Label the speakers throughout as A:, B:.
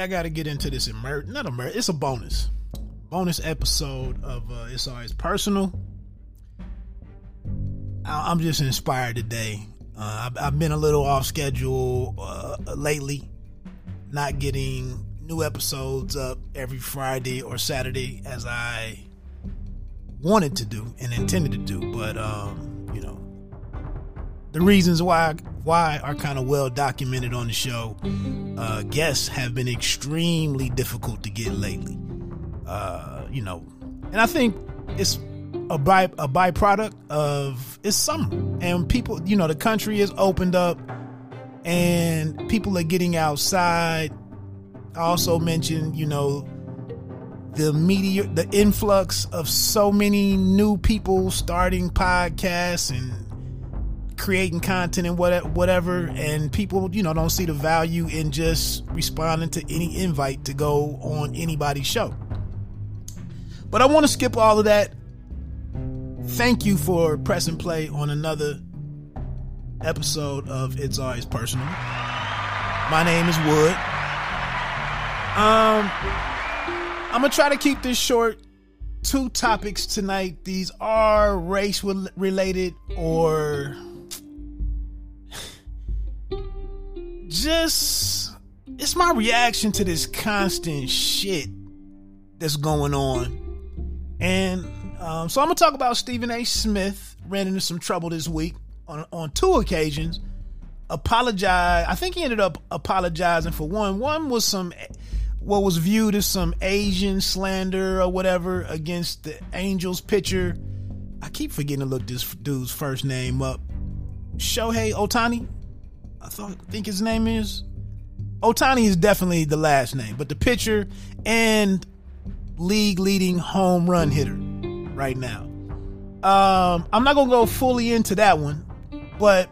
A: I got to get into this emer not a it's a bonus. Bonus episode of uh, It's Always Personal. I- I'm just inspired today. Uh, I've, I've been a little off schedule uh, lately, not getting new episodes up every Friday or Saturday as I wanted to do and intended to do. But um, the reasons why why are kind of well documented on the show. Uh, guests have been extremely difficult to get lately. Uh, you know, and I think it's a by a byproduct of it's summer and people. You know, the country is opened up and people are getting outside. I also mentioned, you know, the media, the influx of so many new people starting podcasts and creating content and what, whatever, and people, you know, don't see the value in just responding to any invite to go on anybody's show. But I want to skip all of that. Thank you for pressing play on another episode of It's Always Personal. My name is Wood. Um, I'm gonna try to keep this short. Two topics tonight. These are race related or just it's my reaction to this constant shit that's going on. And um, so I'm gonna talk about Stephen A. Smith ran into some trouble this week on on two occasions. Apologize. I think he ended up apologizing for one. One was some what was viewed as some Asian slander or whatever against the Angels pitcher. I keep forgetting to look this dude's first name up. Shohei Ohtani. I thought think his name is Ohtani is definitely the last name, but the pitcher and league leading home run hitter right now. Um, I'm not gonna go fully into that one, but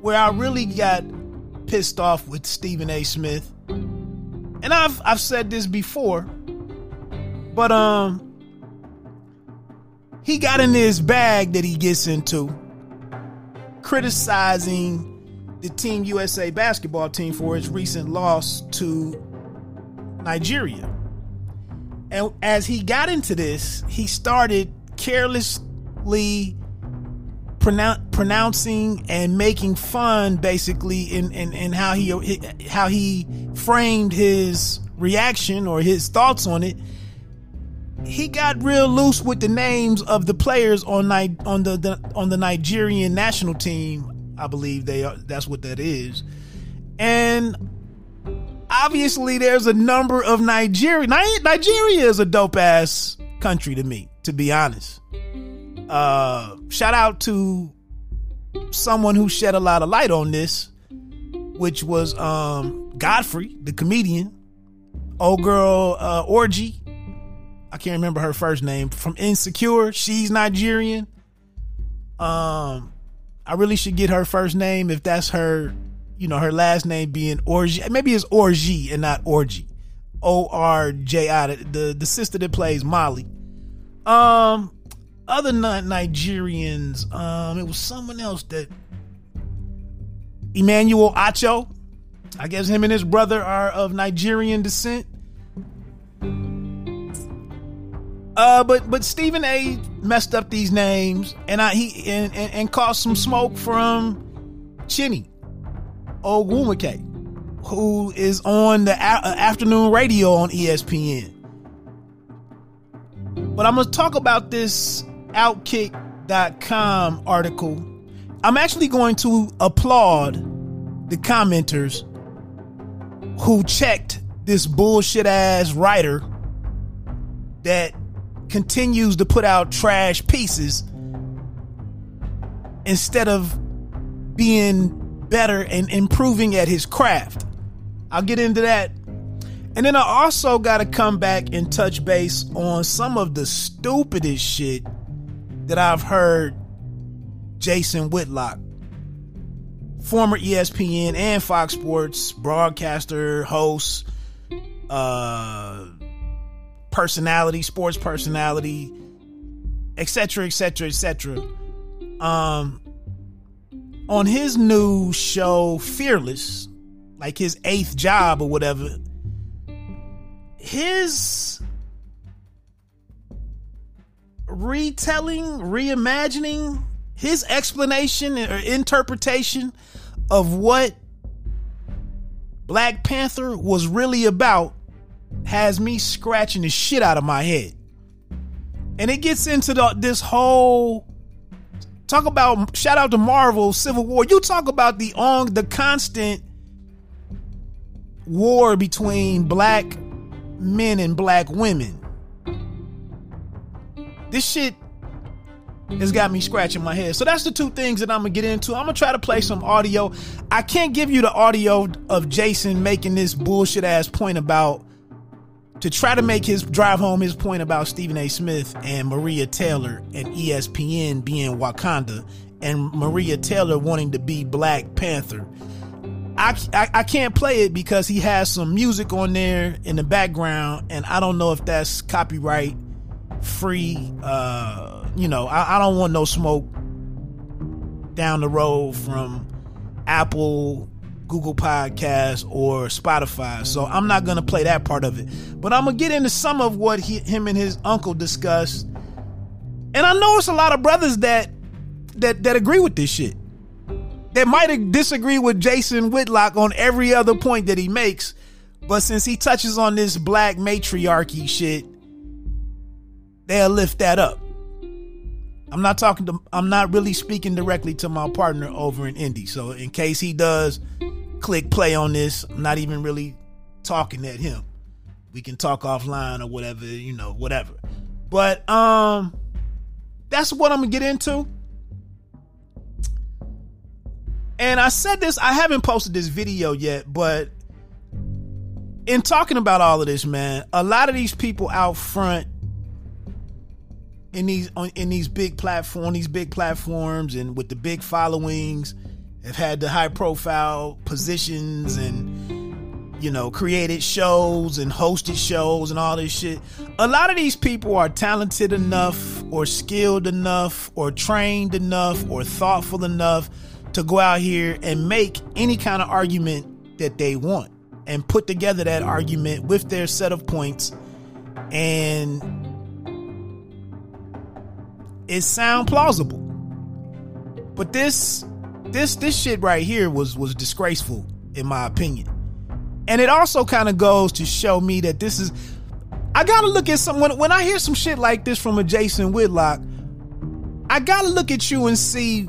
A: where I really got pissed off with Stephen A. Smith, and I've I've said this before, but um, he got in this bag that he gets into, criticizing the Team USA basketball team for its recent loss to Nigeria. And as he got into this, he started carelessly pronoun- pronouncing and making fun, basically, in, in, in how he how he framed his reaction or his thoughts on it. He got real loose with the names of the players on on the, the on the Nigerian national team I believe they are. That's what that is. And obviously, there's a number of Nigeria. Nigeria is a dope ass country to me, to be honest. Uh, shout out to someone who shed a lot of light on this, which was um Godfrey, the comedian. Old girl uh, Orji. I can't remember her first name from Insecure. She's Nigerian. Um, I really should get her first name if that's her, you know, her last name being Orji. Maybe it's Orgy and not Orgy. O R J I, the the sister that plays Molly. Um, other Nigerians, um, it was someone else that Emmanuel Acho. I guess him and his brother are of Nigerian descent. Uh, but but Stephen A. messed up these names, and I he and, and, and caused some smoke from Chiney Ogwumike, who is on the a- uh, afternoon radio on ESPN. But I'm gonna talk about this Outkick.com article. I'm actually going to applaud the commenters who checked this bullshit ass writer that continues to put out trash pieces instead of being better and improving at his craft. I'll get into that. And then I also got to come back and touch base on some of the stupidest shit that I've heard Jason Whitlock, former ESPN and Fox Sports broadcaster, host, uh, personality, sports personality, etc., etc., etc. Um, on his new show, Fearless, like his eighth job or whatever, his retelling, reimagining, his explanation or interpretation of what Black Panther was really about has me scratching the shit out of my head. And it gets into the, this whole talk about shout out to Marvel Civil War. You talk about the on the constant war between black men and black women. This shit has got me scratching my head. So that's the two things that I'm gonna get into. I'm gonna try to play some audio. I can't give you the audio of Jason making this bullshit ass point about to try to make his drive home his point about Stephen A. Smith and Maria Taylor and ESPN being Wakanda and Maria Taylor wanting to be Black Panther. I, I, I can't play it because he has some music on there in the background, and I don't know if that's copyright free. Uh, you know, I, I don't want no smoke down the road from Apple Google Podcasts or Spotify. So I'm not going to play that part of it. But I'm going to get into some of what he, him and his uncle discussed. And I know it's a lot of brothers that that that agree with this shit. That might disagree with Jason Whitlock on every other point that he makes, but since he touches on this black matriarchy shit, they'll lift that up. I'm not talking to I'm not really speaking directly to my partner over in Indy. So in case he does click play on this. I'm not even really talking at him. We can talk offline or whatever, you know, whatever. But um that's what I'm gonna get into. And I said this, I haven't posted this video yet, but in talking about all of this, man, a lot of these people out front in these on, in these big platform, these big platforms, and with the big followings, have had the high profile positions and you know created shows and hosted shows and all this shit. A lot of these people are talented enough or skilled enough or trained enough or thoughtful enough to go out here and make any kind of argument that they want and put together that argument with their set of points. And it sound plausible. But this this this shit right here was was disgraceful in my opinion. And it also kind of goes to show me that this is I gotta look at someone when I hear some shit like this from a Jason Whitlock, I gotta look at you and see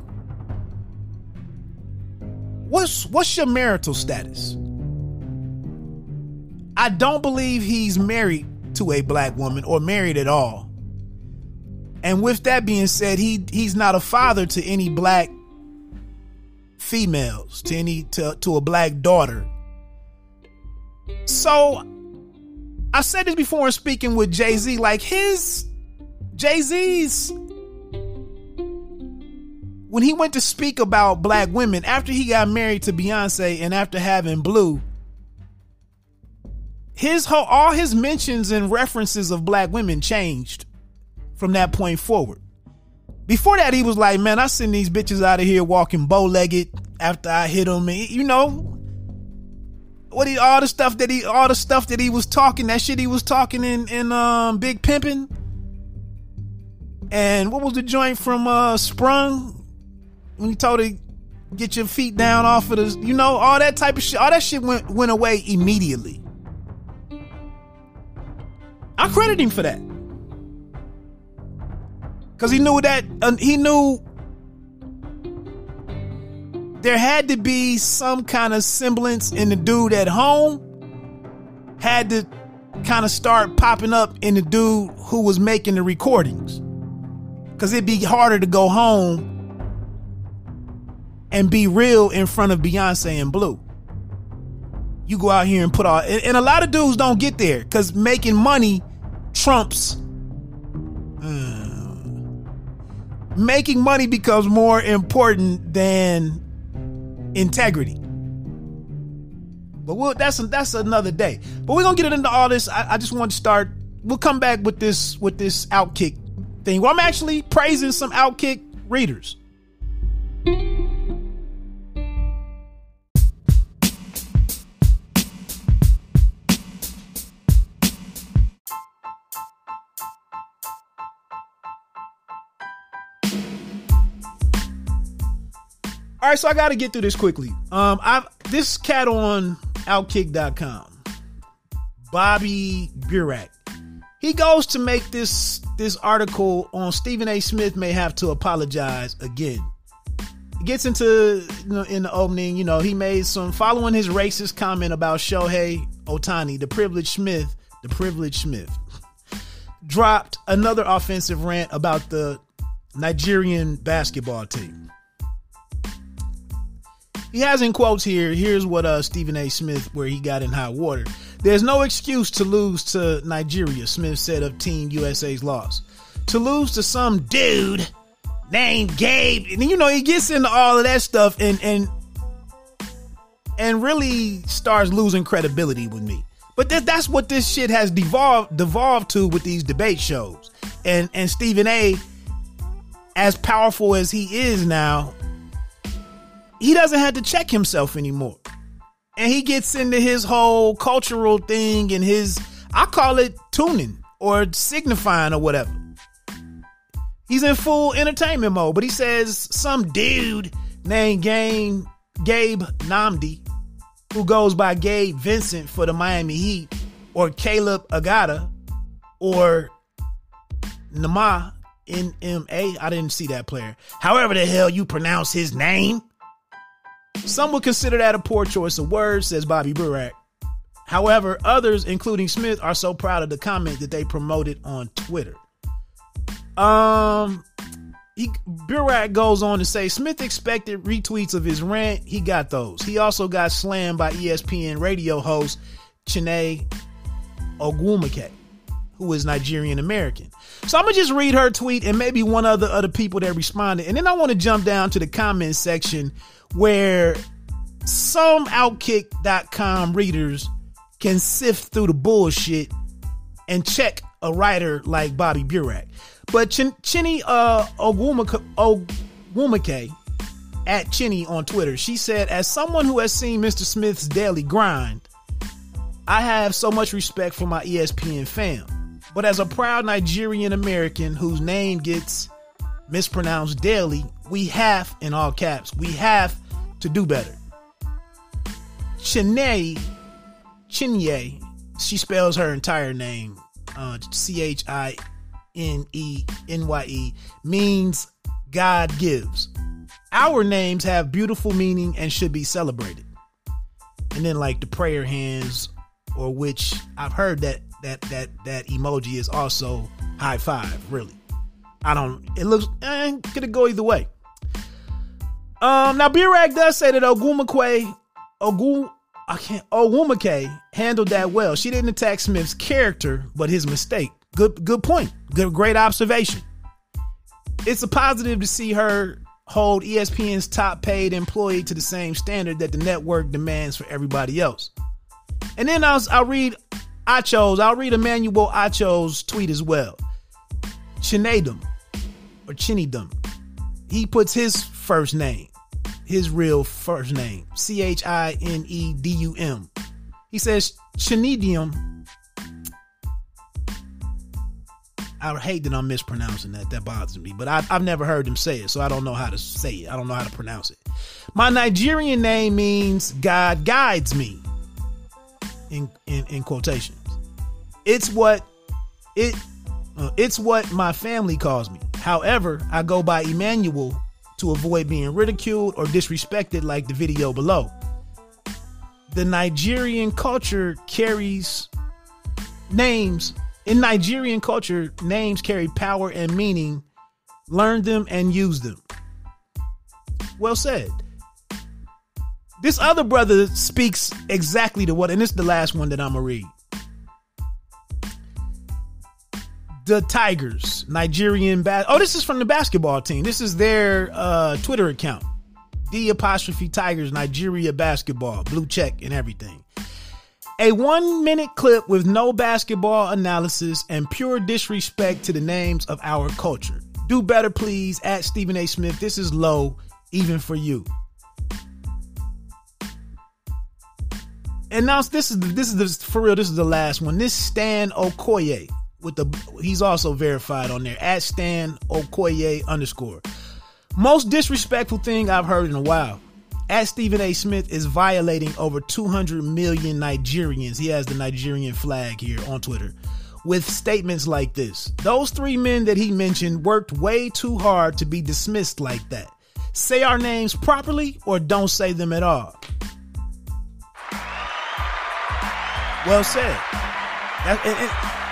A: what's what's your marital status? I don't believe he's married to a black woman or married at all. And with that being said, he he's not a father to any black females, to any to, to a black daughter. So I said this before in speaking with Jay-Z, like his Jay-Z's when he went to speak about black women after he got married to Beyonce and after having Blue, his whole all his mentions and references of black women changed from that point forward. Before that, he was like, man, I send these bitches out of here walking bow legged after I hit them. And, you know, what he, all the stuff that he, all the stuff that he was talking, that shit he was talking in, in, um, Big Pimpin'. And what was the joint from, uh, Sprung? When he told her, get your feet down off of the, you know, all that type of shit, all that shit went, went away immediately. I credit him for that because he knew that uh, he knew there had to be some kind of semblance in the dude at home had to kind of start popping up in the dude who was making the recordings. Because it'd be harder to go home and be real in front of beyonce and blue. You go out here and put all and, and a lot of dudes don't get there because making money trumps making money becomes more important than integrity. But we'll, that's that's another day. But we're gonna get into all this. I, I just want to start. We'll come back with this with this outkick thing. Well, I'm actually praising some outkick readers. All right, so I got to get through this quickly. Um, I this cat on Outkick.com, Bobby Burack. He goes to make this this article on Stephen A. Smith may have to apologize again. He gets into you know, in the opening, you know, he made some following his racist comment about Shohei Ohtani, the privileged Smith, the privileged Smith, dropped another offensive rant about the Nigerian basketball team. He has in quotes here. Here's what uh, Stephen A. Smith, where he got in hot water. There's no excuse to lose to Nigeria, Smith said of Team USA's loss. To lose to some dude named Gabe, and you know he gets into all of that stuff and and and really starts losing credibility with me. But that, that's what this shit has devolved devolved to with these debate shows. And and Stephen A. As powerful as he is now, he doesn't have to check himself anymore. And he gets into his whole cultural thing and his, I call it tuning or signifying or whatever. He's in full entertainment mode, but he says some dude named Gabe, Gabe Nnamdi, who goes by Gabe Vincent for the Miami Heat, or Caleb Agada, or Nama, N-M-A. I didn't see that player. However the hell you pronounce his name. Some would consider that a poor choice of words, says Bobby Burack. However, others, including Smith, are so proud of the comment that they promoted on Twitter. Um, he, Burack goes on to say Smith expected retweets of his rant. He got those. He also got slammed by ESPN radio host Chiney Ogwumike, who is Nigerian American. So I'm gonna just read her tweet and maybe one other other people that responded, and then I want to jump down to the comment section where some Outkick.com readers can sift through the bullshit and check a writer like Bobby Burack. But Chin- Chiney uh, Ogwumike at Chiney on Twitter, she said, as someone who has seen Mr. Smith's daily grind, I have so much respect for my ESPN fam. But as a proud Nigerian American whose name gets mispronounced daily, we have, in all caps, we have to do better. Chiney, Chinye, she spells her entire name uh, C H I N E N Y E, means God gives. Our names have beautiful meaning and should be celebrated. And then like the prayer hands, or which I've heard that that that that emoji is also high five. Really, I don't. It looks eh, could it go either way. Um, now Burack does say that Ogumake, Ogu, I can't, Ogumake handled that well. She didn't attack Smith's character, but his mistake. Good, good point. Good, great observation. It's a positive to see her hold ESPN's top paid employee to the same standard that the network demands for everybody else. And then I'll, I'll read Acho's, I'll read Emmanuel Acho's tweet as well. Chinedum or Chinidum. He puts his first name his real first name C H I N E D U M. He says Chinidium. I hate that I'm mispronouncing that. That bothers me. But I, have never heard him say it, so I don't know how to say it. I don't know how to pronounce it. My Nigerian name means God guides me. In in, in quotations, it's what it uh, it's what my family calls me. However, I go by Emmanuel to avoid being ridiculed or disrespected, like the video below. The Nigerian culture carries names. In Nigerian culture, names carry power and meaning. Learn them and use them. Well said. This other brother speaks exactly to what, and this is the last one that I'm going to read. The Tigers, Nigerian bas. Oh, this is from the basketball team. This is their uh, Twitter account. The apostrophe Tigers, Nigeria basketball, blue check and everything. A one minute clip with no basketball analysis and pure disrespect to the names of our culture. Do better, please. At Stephen A. Smith, this is low, even for you. And now this is this is the, for real. This is the last one. This Stan Okoye with the he's also verified on there at Stan Okoye underscore. Most disrespectful thing I've heard in a while. At Stephen A. Smith is violating over 200 million Nigerians. He has the Nigerian flag here on Twitter with statements like this. Those three men that he mentioned worked way too hard to be dismissed like that. Say our names properly or don't say them at all. Well said. That, and, and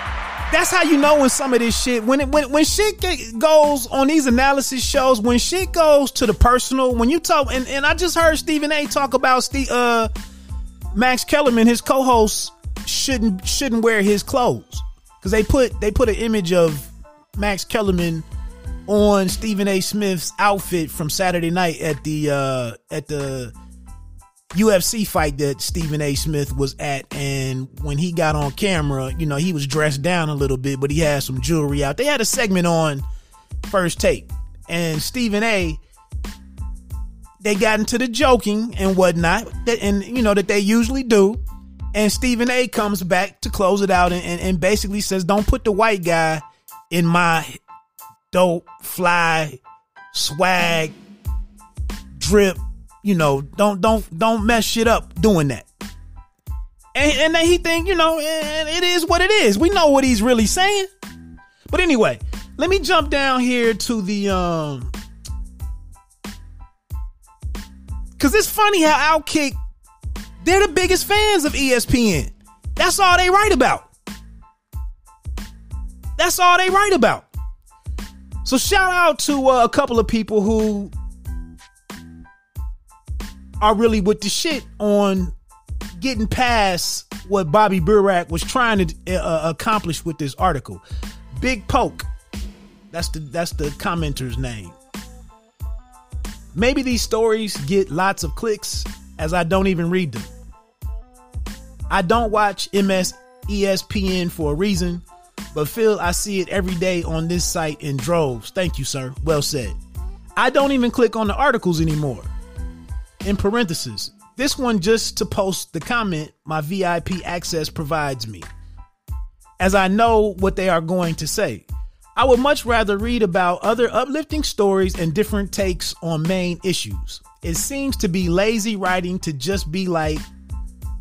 A: that's how you know when some of this shit when it when when shit get, goes on these analysis shows when shit goes to the personal when you talk and, and I just heard Stephen A talk about Steve uh Max Kellerman his co-host shouldn't shouldn't wear his clothes because they put they put an image of Max Kellerman on Stephen A. Smith's outfit from Saturday night at the uh, at the UFC fight that Stephen A. Smith was at, and when he got on camera, you know he was dressed down a little bit, but he had some jewelry out. They had a segment on First Take, and Stephen A. They got into the joking and whatnot, that, and you know that they usually do. And Stephen A comes back to close it out and, and, and basically says, Don't put the white guy in my dope, fly, swag, drip. You know, don't don't don't mess shit up doing that. And, and then he think, you know, and it is what it is. We know what he's really saying. But anyway, let me jump down here to the um Cause it's funny how Outkick they're the biggest fans of ESPN. That's all they write about. That's all they write about. So shout out to uh, a couple of people who are really with the shit on getting past what Bobby Burack was trying to uh, accomplish with this article. Big Poke. That's the that's the commenter's name. Maybe these stories get lots of clicks as I don't even read them. I don't watch MS ESPN for a reason, but Phil, I see it every day on this site in droves. Thank you, sir. Well said. I don't even click on the articles anymore. In parentheses, this one just to post the comment my VIP access provides me. As I know what they are going to say. I would much rather read about other uplifting stories and different takes on main issues. It seems to be lazy writing to just be like,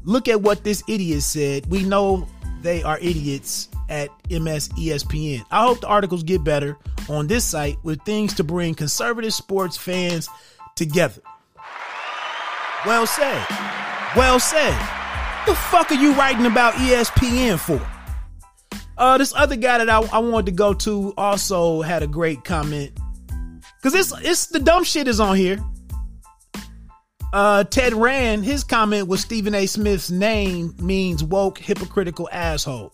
A: look at what this idiot said. We know they are idiots at MS ESPN. I hope the articles get better on this site with things to bring conservative sports fans together. Well said. Well said. The fuck are you writing about ESPN for? Uh, this other guy that I, I wanted to go to also had a great comment. Cause it's it's the dumb shit is on here. Uh, Ted Rand, his comment was Stephen A. Smith's name means woke, hypocritical asshole.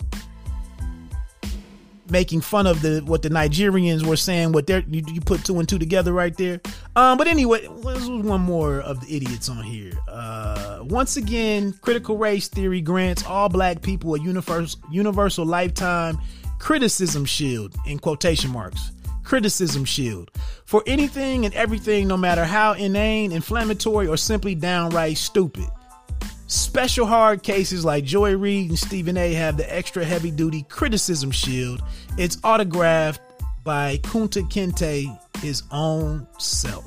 A: Making fun of the what the Nigerians were saying, what they're you, you put two and two together right there. Um, but anyway, this was one more of the idiots on here. Uh, once again, critical race theory grants all black people a universal universal lifetime criticism shield in quotation marks criticism shield for anything and everything, no matter how inane, inflammatory, or simply downright stupid. Special hard cases like Joy Reid and Stephen A have the extra heavy duty criticism shield. It's autographed by Kunta Kinte, his own self.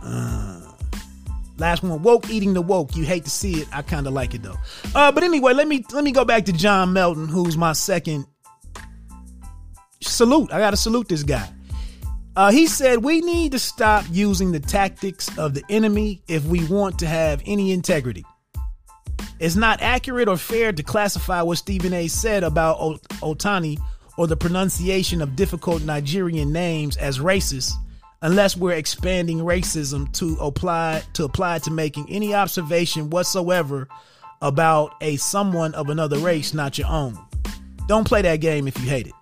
A: Uh, last one, woke eating the woke. You hate to see it. I kind of like it though. Uh, but anyway, let me let me go back to John Melton, who's my second salute. I got to salute this guy. Uh, he said, We need to stop using the tactics of the enemy if we want to have any integrity. It's not accurate or fair to classify what Stephen A said about Ohtani or the pronunciation of difficult Nigerian names as racist unless we're expanding racism to apply to apply to making any observation whatsoever about a someone of another race not your own. Don't play that game if you hate it.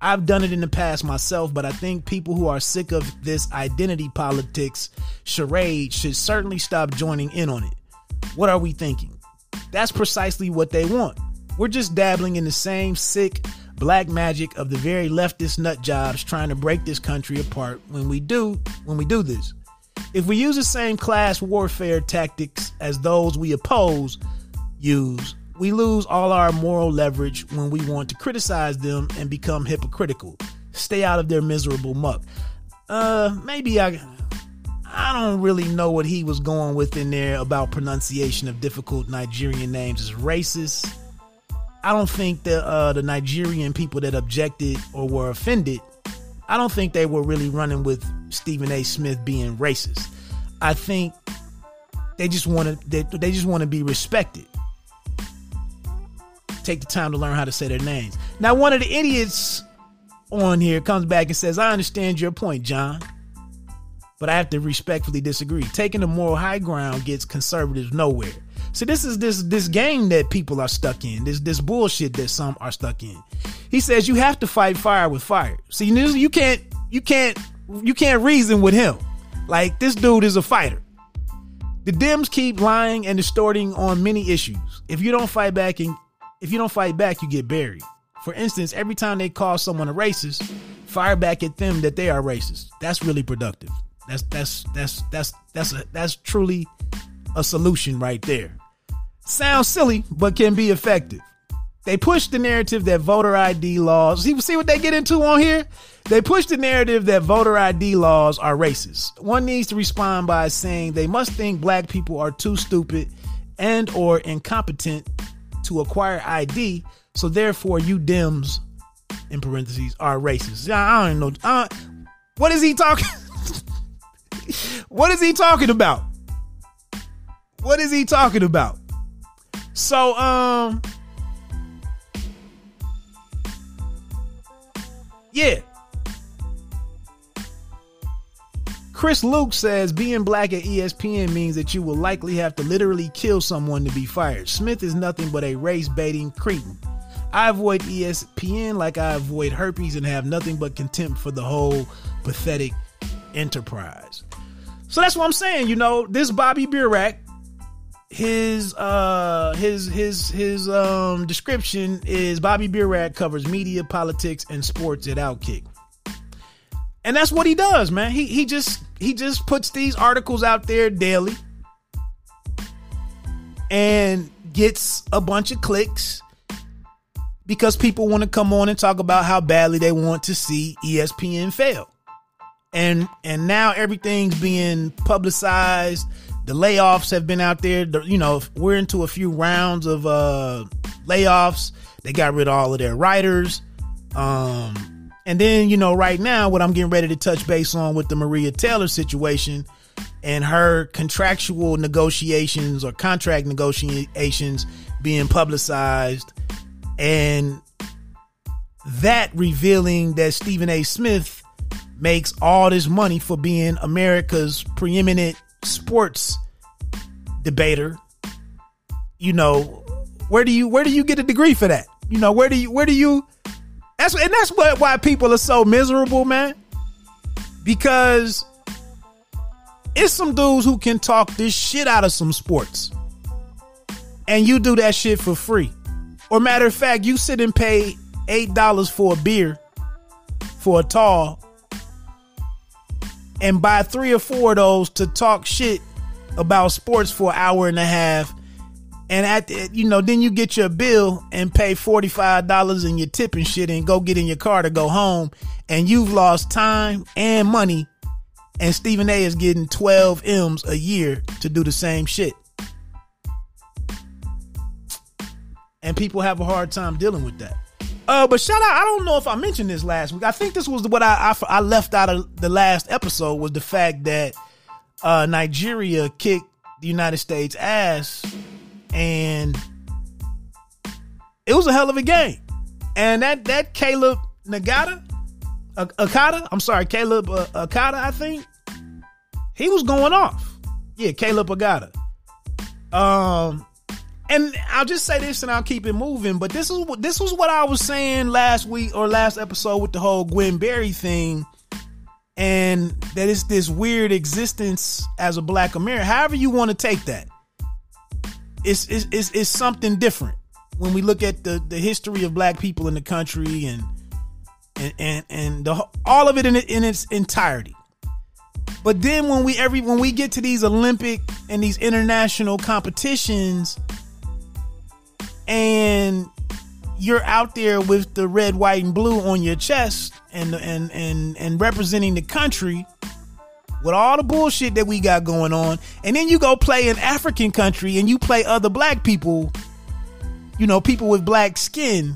A: I've done it in the past myself, but I think people who are sick of this identity politics charade should certainly stop joining in on it. What are we thinking? That's precisely what they want. We're just dabbling in the same sick black magic of the very leftist nut jobs trying to break this country apart when we do when we do this. If we use the same class warfare tactics as those we oppose use, we lose all our moral leverage when we want to criticize them and become hypocritical. Stay out of their miserable muck. uh, maybe I, I don't really know what he was going with in there about pronunciation of difficult Nigerian names is racist. I don't think that uh, the Nigerian people that objected or were offended, I don't think they were really running with Stephen A. Smith being racist. I think they just want to they, they just want to be respected. Take the time to learn how to say their names. Now, one of the idiots on here comes back and says, "I understand your point, John." But I have to respectfully disagree. Taking the moral high ground gets conservatives nowhere. So this is this this game that people are stuck in. This this bullshit that some are stuck in. He says you have to fight fire with fire. See, you can't you can't you can't reason with him. Like this dude is a fighter. The Dems keep lying and distorting on many issues. If you don't fight back and if you don't fight back, you get buried. For instance, every time they call someone a racist, fire back at them that they are racist. That's really productive. That's that's that's that's that's a, that's truly a solution right there. Sounds silly, but can be effective. They push the narrative that voter ID laws, see, see what they get into on here? They push the narrative that voter ID laws are racist. One needs to respond by saying they must think black people are too stupid and or incompetent to acquire ID, so therefore you Dems, in parentheses, are racist. I don't know. What is he talking? what is he talking about? What is he talking about? So, um, yeah. Chris Luke says being black at ESPN means that you will likely have to literally kill someone to be fired. Smith is nothing but a race baiting cretin. I avoid ESPN like I avoid herpes and have nothing but contempt for the whole pathetic enterprise. So that's what I'm saying. You know, this Bobby Burack, his uh his his his um description is Bobby Burack covers media, politics, and sports at Outkick. And that's what he does, man. He he just he just puts these articles out there daily and gets a bunch of clicks because people want to come on and talk about how badly they want to see ESPN fail and and now everything's being publicized. The layoffs have been out there. The, you know, we're into a few rounds of uh, layoffs. They got rid of all of their writers. Um, and then you know, right now, what I'm getting ready to touch base on with the Maria Taylor situation and her contractual negotiations or contract negotiations being publicized, and that revealing that Stephen A. Smith makes all this money for being America's preeminent sports debater. You know, where do you where do you get a degree for that? You know, where do you where do you that's and that's what why people are so miserable, man. Because it's some dudes who can talk this shit out of some sports. And you do that shit for free. Or matter of fact, you sit and pay eight dollars for a beer for a tall and buy three or four of those to talk shit about sports for an hour and a half. And at the, you know, then you get your bill and pay forty five dollars in your tip and shit, and go get in your car to go home, and you've lost time and money. And Stephen A is getting twelve m's a year to do the same shit, and people have a hard time dealing with that. Uh, but shout out, I don't know if I mentioned this last week. I think this was what I, I, I left out of the last episode was the fact that uh, Nigeria kicked the United States ass, and it was a hell of a game. And that that Caleb Nagata, Akata, I'm sorry, Caleb uh, Akata, I think he was going off. Yeah, Caleb Agada. Um, and I'll just say this and I'll keep it moving. But this is what this was what I was saying last week or last episode with the whole Gwen Berry thing. And that it's this weird existence as a black American. However you want to take that. It's, it's, it's, something different when we look at the, the history of black people in the country and and and, and the, all of it in, in its entirety. But then when we every when we get to these Olympic and these international competitions, and you're out there with the red, white, and blue on your chest and and and and representing the country with all the bullshit that we got going on, and then you go play an African country and you play other black people, you know, people with black skin.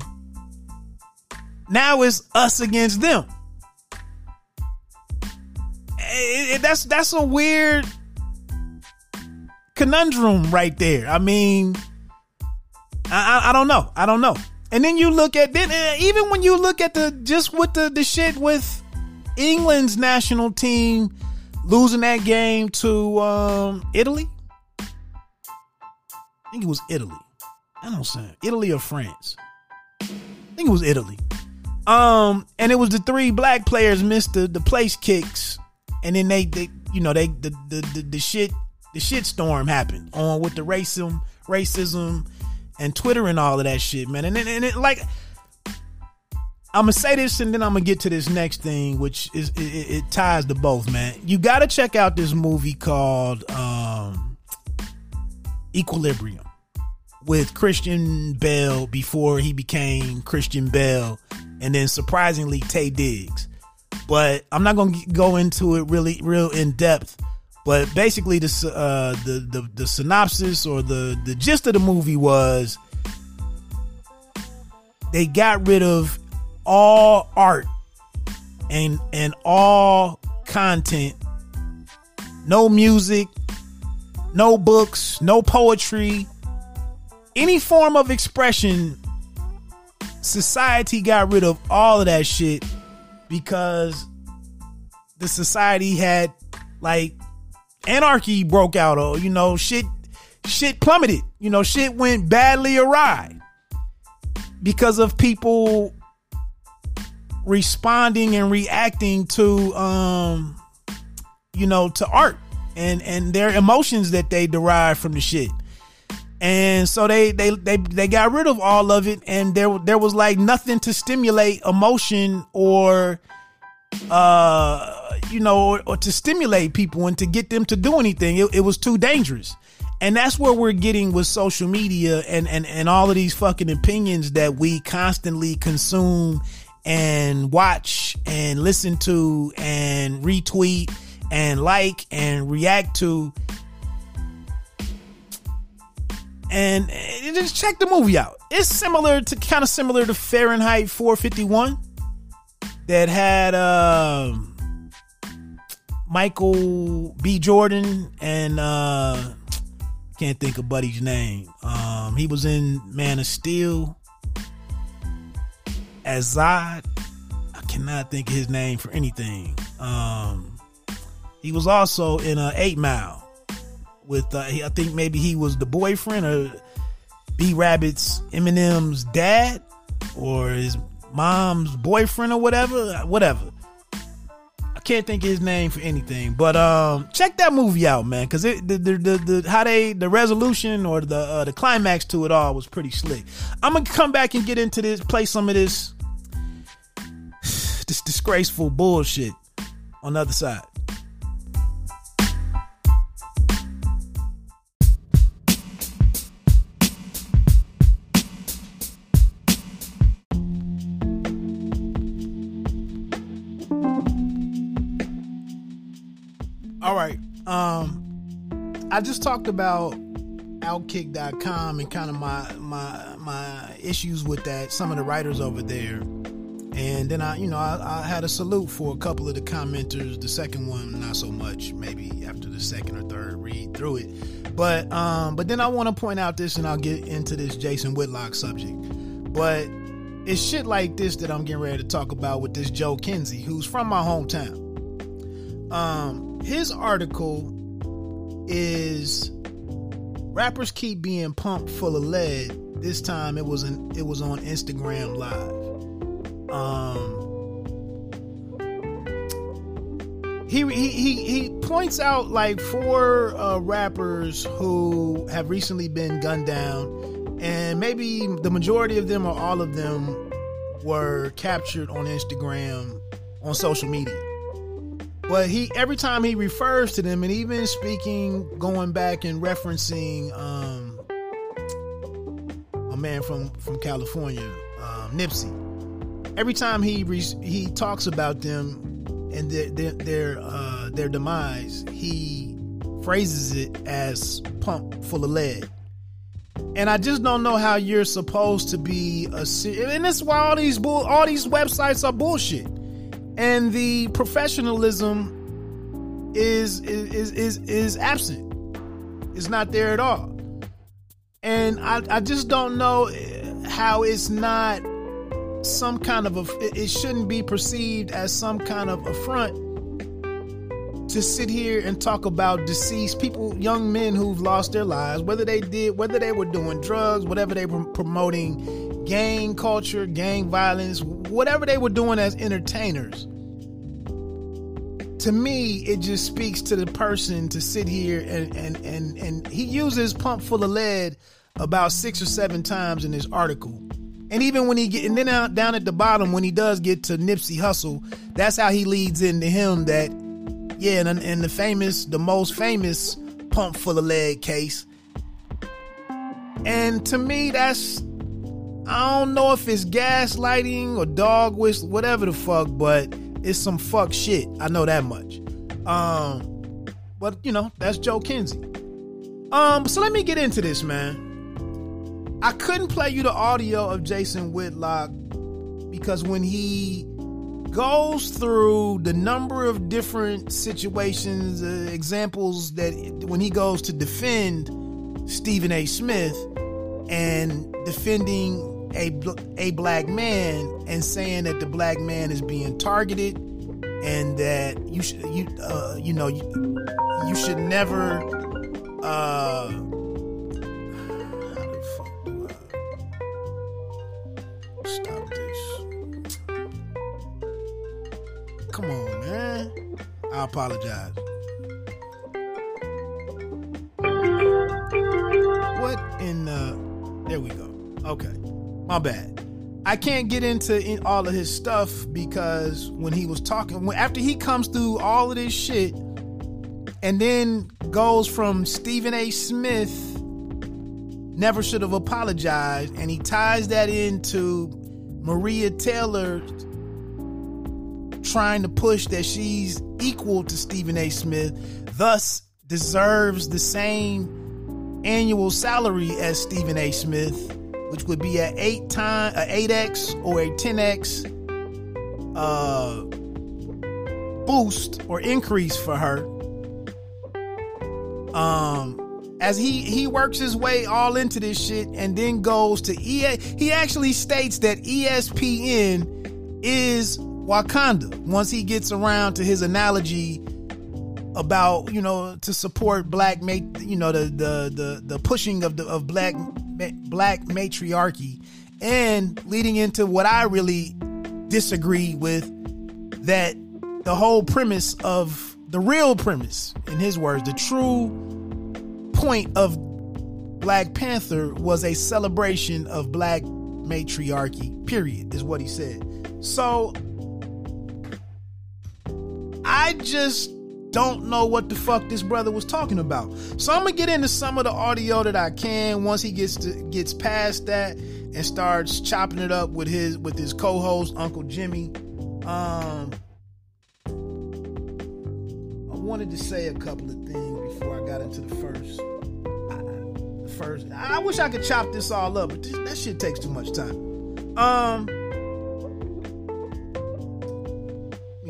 A: Now it's us against them. It, it, that's that's a weird conundrum right there. I mean, I, I, I don't know. I don't know. And then you look at then uh, even when you look at the just with the the shit with England's national team losing that game to um, Italy. I think it was Italy. I don't say Italy or France. I think it was Italy. Um, and it was the three black players missed the, the place kicks, and then they they you know they the the the, the shit the shit storm happened on with the racism racism and Twitter and all of that shit, man. And, and, and it, like, I'm gonna say this and then I'm gonna get to this next thing, which is it, it ties to both, man. You gotta check out this movie called um, Equilibrium with Christian Bale before he became Christian Bale, and then surprisingly Taye Diggs. But I'm not gonna go into it really, real in depth. But basically, the uh, the, the the synopsis or the the gist of the movie was they got rid of all art and and all content, no music, no books, no poetry, any form of expression. Society got rid of all of that shit because the society had like anarchy broke out or you know shit shit plummeted you know shit went badly awry because of people responding and reacting to um you know to art and and their emotions that they derive from the shit and so they they they they got rid of all of it and there there was like nothing to stimulate emotion or uh you know, or, or, to stimulate people and to get them to do anything. It, it was too dangerous. And that's where we're getting with social media and, and, and all of these fucking opinions that we constantly consume and watch and listen to and retweet and like and react to. And, just check the movie out. It's similar to kind of similar to Fahrenheit 451 that had um Michael B. Jordan and uh can't think of Buddy's name. Um he was in Man of Steel as Zod. I cannot think of his name for anything. Um he was also in a uh, 8 Mile with uh, I think maybe he was the boyfriend or B Rabbit's Eminem's dad or his mom's boyfriend or whatever, whatever I can't think of his name for anything. But um, check that movie out, man, because it the, the, the the how they the resolution or the uh, the climax to it all was pretty slick. I'm gonna come back and get into this, play some of this this disgraceful bullshit on the other side. All right. Um, I just talked about Outkick.com and kind of my my my issues with that. Some of the writers over there, and then I, you know, I, I had a salute for a couple of the commenters. The second one, not so much. Maybe after the second or third read through it, but um, but then I want to point out this, and I'll get into this Jason Whitlock subject. But it's shit like this that I'm getting ready to talk about with this Joe Kinsey, who's from my hometown. Um, his article is rappers keep being pumped full of lead. This time it was an, it was on Instagram Live. Um, he, he he he points out like four uh, rappers who have recently been gunned down, and maybe the majority of them or all of them were captured on Instagram on social media. But he every time he refers to them, and even speaking, going back and referencing um, a man from from California, um, Nipsey. Every time he re- he talks about them and their their their, uh, their demise, he phrases it as pump full of lead. And I just don't know how you're supposed to be a and that's why all these bull all these websites are bullshit. And the professionalism is is is is absent. It's not there at all. And I, I just don't know how it's not some kind of a it shouldn't be perceived as some kind of affront to sit here and talk about deceased people, young men who've lost their lives, whether they did, whether they were doing drugs, whatever they were promoting, gang culture, gang violence, whatever they were doing as entertainers. To me, it just speaks to the person to sit here and and and and he uses pump full of lead about six or seven times in his article. And even when he get and then down, down at the bottom when he does get to Nipsey Hussle, that's how he leads into him that yeah, and, and the famous, the most famous pump full of lead case. And to me, that's I don't know if it's gaslighting or dog whistle, whatever the fuck, but it's some fuck shit. I know that much. Um, but you know, that's Joe Kinsey. Um, so let me get into this, man. I couldn't play you the audio of Jason Whitlock because when he goes through the number of different situations, uh, examples that when he goes to defend Stephen A. Smith and defending a a black man and saying that the black man is being targeted and that you should you uh, you know you, you should never uh, man. I apologize. What in the. There we go. Okay. My bad. I can't get into in all of his stuff because when he was talking, when, after he comes through all of this shit and then goes from Stephen A. Smith never should have apologized, and he ties that into Maria Taylor trying to push that she's equal to Stephen A. Smith, thus deserves the same annual salary as Stephen A. Smith, which would be an eight time, a eight x or a ten x uh, boost or increase for her. Um, as he he works his way all into this shit and then goes to EA. He actually states that ESPN is Wakanda once he gets around to his analogy about you know to support black mate you know the the the, the pushing of the of black black matriarchy and leading into what I really disagree with that the whole premise of the real premise in his words the true point of Black Panther was a celebration of black matriarchy period is what he said. So I just don't know what the fuck this brother was talking about. So I'm gonna get into some of the audio that I can once he gets to gets past that and starts chopping it up with his with his co-host Uncle Jimmy. Um I wanted to say a couple of things before I got into the first. The first I wish I could chop this all up, but this, that shit takes too much time. Um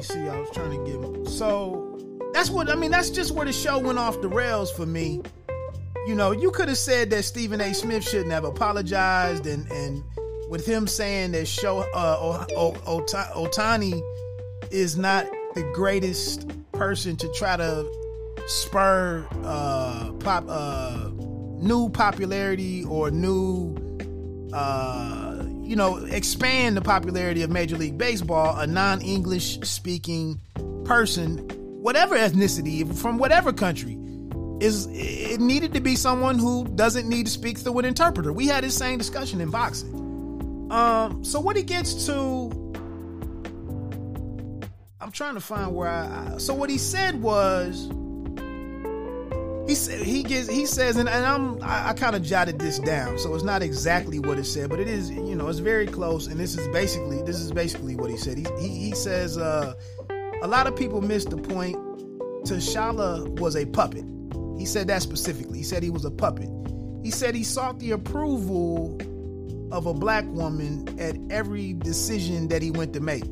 A: see. I was trying to give. Him. So that's what I mean. That's just where the show went off the rails for me. You know, you could have said that Stephen A. Smith shouldn't have apologized, and and with him saying that show uh, Ohtani is not the greatest person to try to spur uh, pop uh, new popularity or new uh, you know, expand the popularity of Major League Baseball, a non English speaking person, whatever ethnicity, from whatever country, is it needed to be someone who doesn't need to speak through an interpreter. We had this same discussion in boxing. Um, so what he gets to, I'm trying to find where I. So what he said was, he said he says and, and I'm I, I kind of jotted this down, so it's not exactly what it said, but it is you know it's very close, and this is basically this is basically what he said. He he, he says uh, a lot of people miss the point. T'Challa was a puppet. He said that specifically. He said he was a puppet. He said he sought the approval of a black woman at every decision that he went to make.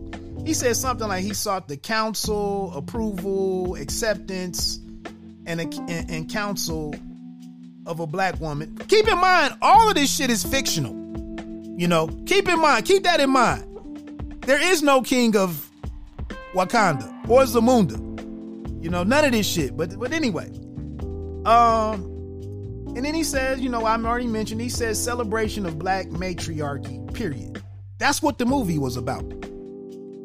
A: He said something like he sought the counsel, approval, acceptance, and, and, and counsel of a black woman. Keep in mind, all of this shit is fictional. You know, keep in mind, keep that in mind. There is no king of Wakanda or Zamunda. You know, none of this shit. But but anyway. Um and then he says, you know, I'm already mentioned, he says celebration of black matriarchy, period. That's what the movie was about.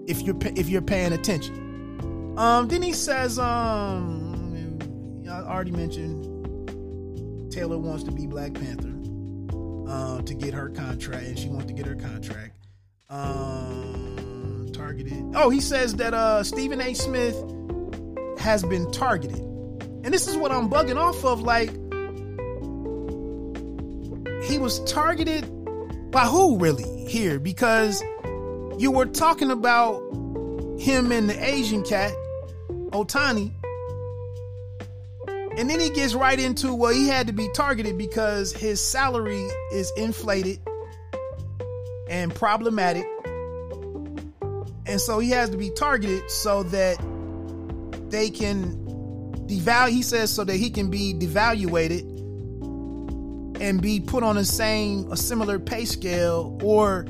A: If you're if you're paying attention. Um then he says um I already mentioned Taylor wants to be Black Panther uh, to get her contract, and she wants to get her contract. Um, targeted. Oh, he says that uh, Stephen A. Smith has been targeted, and this is what I'm bugging off of. Like, he was targeted by who really here? Because you were talking about him and the Asian cat, Ohtani, and then he gets right into well, he had to be targeted because his salary is inflated and problematic. And so he has to be targeted so that they can devalue, he says, so that he can be devaluated and be put on the same, a similar pay scale, or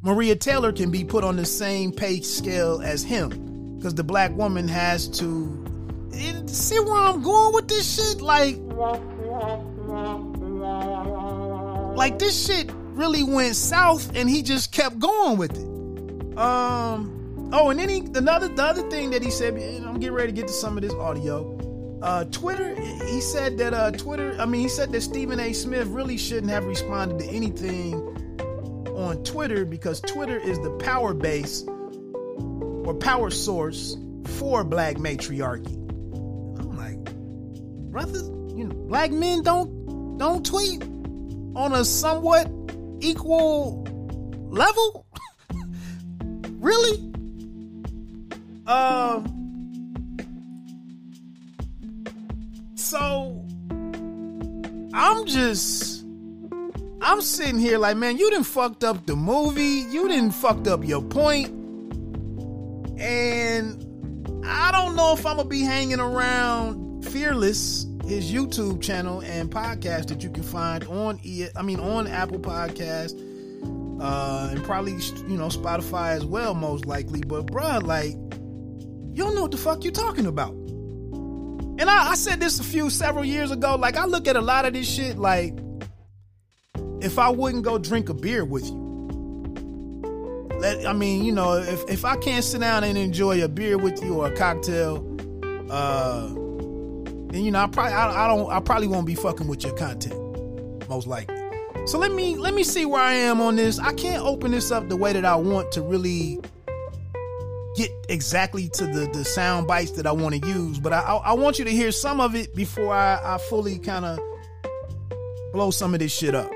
A: Maria Taylor can be put on the same pay scale as him because the black woman has to see where I'm going with this shit? Like, like this shit really went south, and he just kept going with it. Um. Oh, and then he another the other thing that he said. I'm getting ready to get to some of this audio. Uh, Twitter, he said that uh, Twitter, I mean, he said that Stephen A. Smith really shouldn't have responded to anything on Twitter because Twitter is the power base or power source for black matriarchy brothers, you know, black men don't don't tweet on a somewhat equal level. really? Um. So I'm just I'm sitting here like, man, you didn't fucked up the movie. You didn't fucked up your point. And I don't know if I'm gonna be hanging around Fearless, his YouTube channel and podcast that you can find on I mean on Apple Podcast, uh, and probably you know Spotify as well, most likely. But bruh, like, you don't know what the fuck you're talking about. And I, I said this a few several years ago. Like, I look at a lot of this shit like if I wouldn't go drink a beer with you. Let, I mean, you know, if, if I can't sit down and enjoy a beer with you or a cocktail, uh, and you know, I probably I, I don't I probably won't be fucking with your content, most likely. So let me let me see where I am on this. I can't open this up the way that I want to really get exactly to the the sound bites that I want to use, but I, I, I want you to hear some of it before I, I fully kind of blow some of this shit up.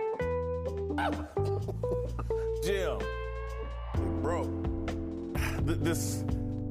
B: Jim, bro, this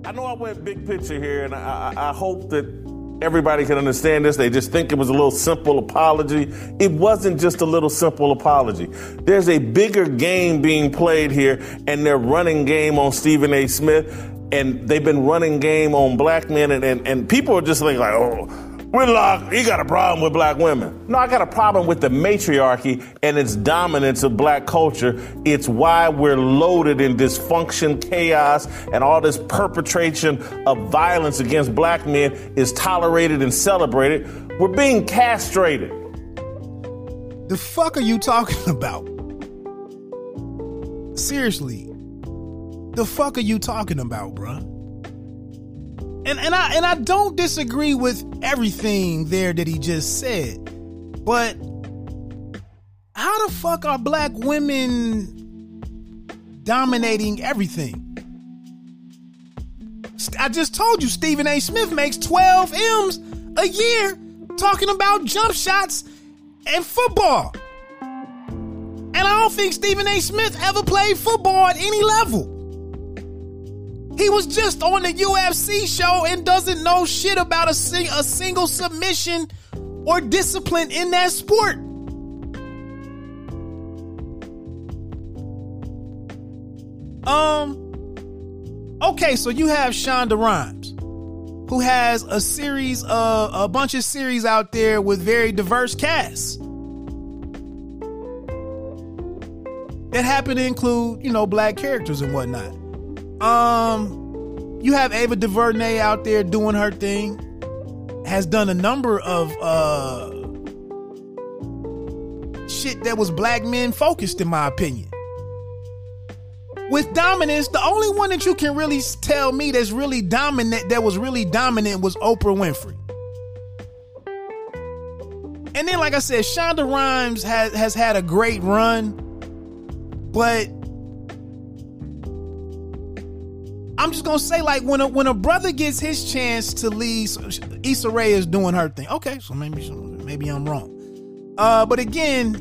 B: I know I went big picture here, and I, I hope that everybody can understand this. They just think it was a little simple apology. It wasn't just a little simple apology. There's a bigger game being played here, and they're running game on Stephen A. Smith, and they've been running game on black men, and, and, and people are just like, oh, Whitlock, he got a problem with black women. No, I got a problem with the matriarchy and its dominance of black culture. It's why we're loaded in dysfunction, chaos, and all this perpetration of violence against black men is tolerated and celebrated. We're being castrated.
A: The fuck are you talking about? Seriously. The fuck are you talking about, bruh? And and I and I don't disagree with everything there that he just said, but how the fuck are black women dominating everything? I just told you Stephen A. Smith makes 12 M's a year talking about jump shots and football. And I don't think Stephen A. Smith ever played football at any level. He was just on the UFC show and doesn't know shit about a, a single submission or discipline in that sport. Um, okay, so you have Shonda Rhimes, who has a series of a bunch of series out there with very diverse casts. That happen to include, you know, black characters and whatnot. Um, you have Ava DuVernay out there doing her thing. Has done a number of uh shit that was black men focused, in my opinion. With dominance, the only one that you can really tell me that's really dominant, that was really dominant, was Oprah Winfrey. And then, like I said, Shonda Rhimes has has had a great run, but I'm just gonna say, like when a when a brother gets his chance to lead, Issa Rae is doing her thing. Okay, so maybe maybe I'm wrong. Uh, but again,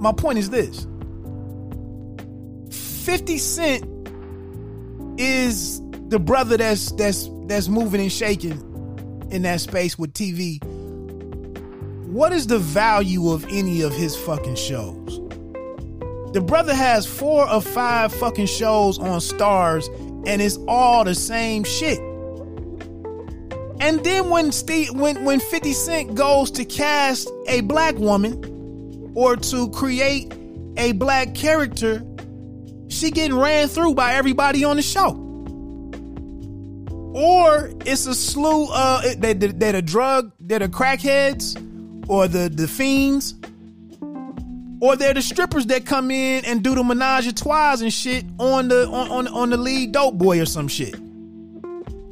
A: my point is this: Fifty Cent is the brother that's that's that's moving and shaking in that space with TV. What is the value of any of his fucking shows? The brother has four or five fucking shows on Starz, and it's all the same shit. And then when Steve, when when 50 Cent goes to cast a black woman or to create a black character, she getting ran through by everybody on the show. Or it's a slew of that, that are drug, that are crackheads, or the the fiends or they're the strippers that come in and do the menage a trois and shit on the on, on, on the lead dope boy or some shit.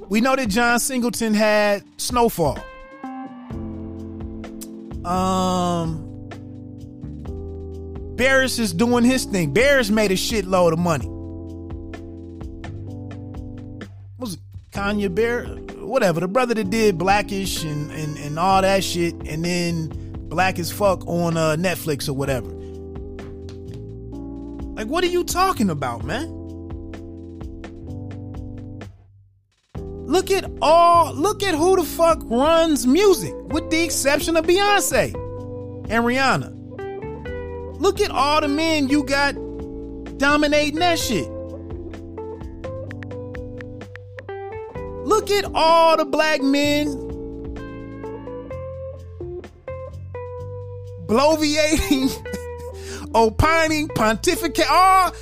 A: We know that John Singleton had Snowfall. Um Barris is doing his thing. Barris made a shitload of money. Was it Kenya Barris? Whatever. The brother that did Blackish and, and, and all that shit, and then Black as Fuck on uh, Netflix or whatever. Like, what are you talking about, man? Look at all, look at who the fuck runs music, with the exception of Beyonce and Rihanna. Look at all the men you got dominating that shit. Look at all the black men bloviating, opining, pontificate, all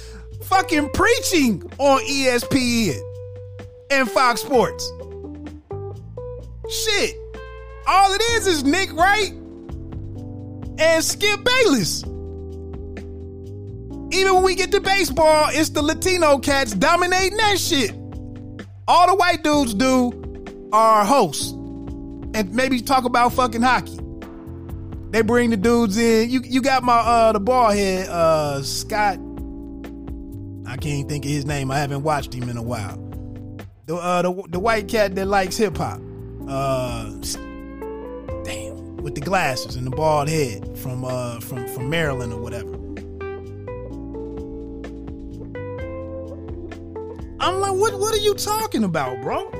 A: fucking preaching on ESPN and Fox Sports. Shit. All it is is Nick Wright and Skip Bayless. Even when we get to baseball, it's the Latino cats dominating that shit. All the white dudes do are hosts and maybe talk about fucking hockey. They bring the dudes in. You you got my uh the ball head, uh Scott. I can't think of his name. I haven't watched him in a while. The uh the, the white cat that likes hip hop. Uh damn, with the glasses and the bald head from uh from from Maryland or whatever. I'm like, what what are you talking about, bro?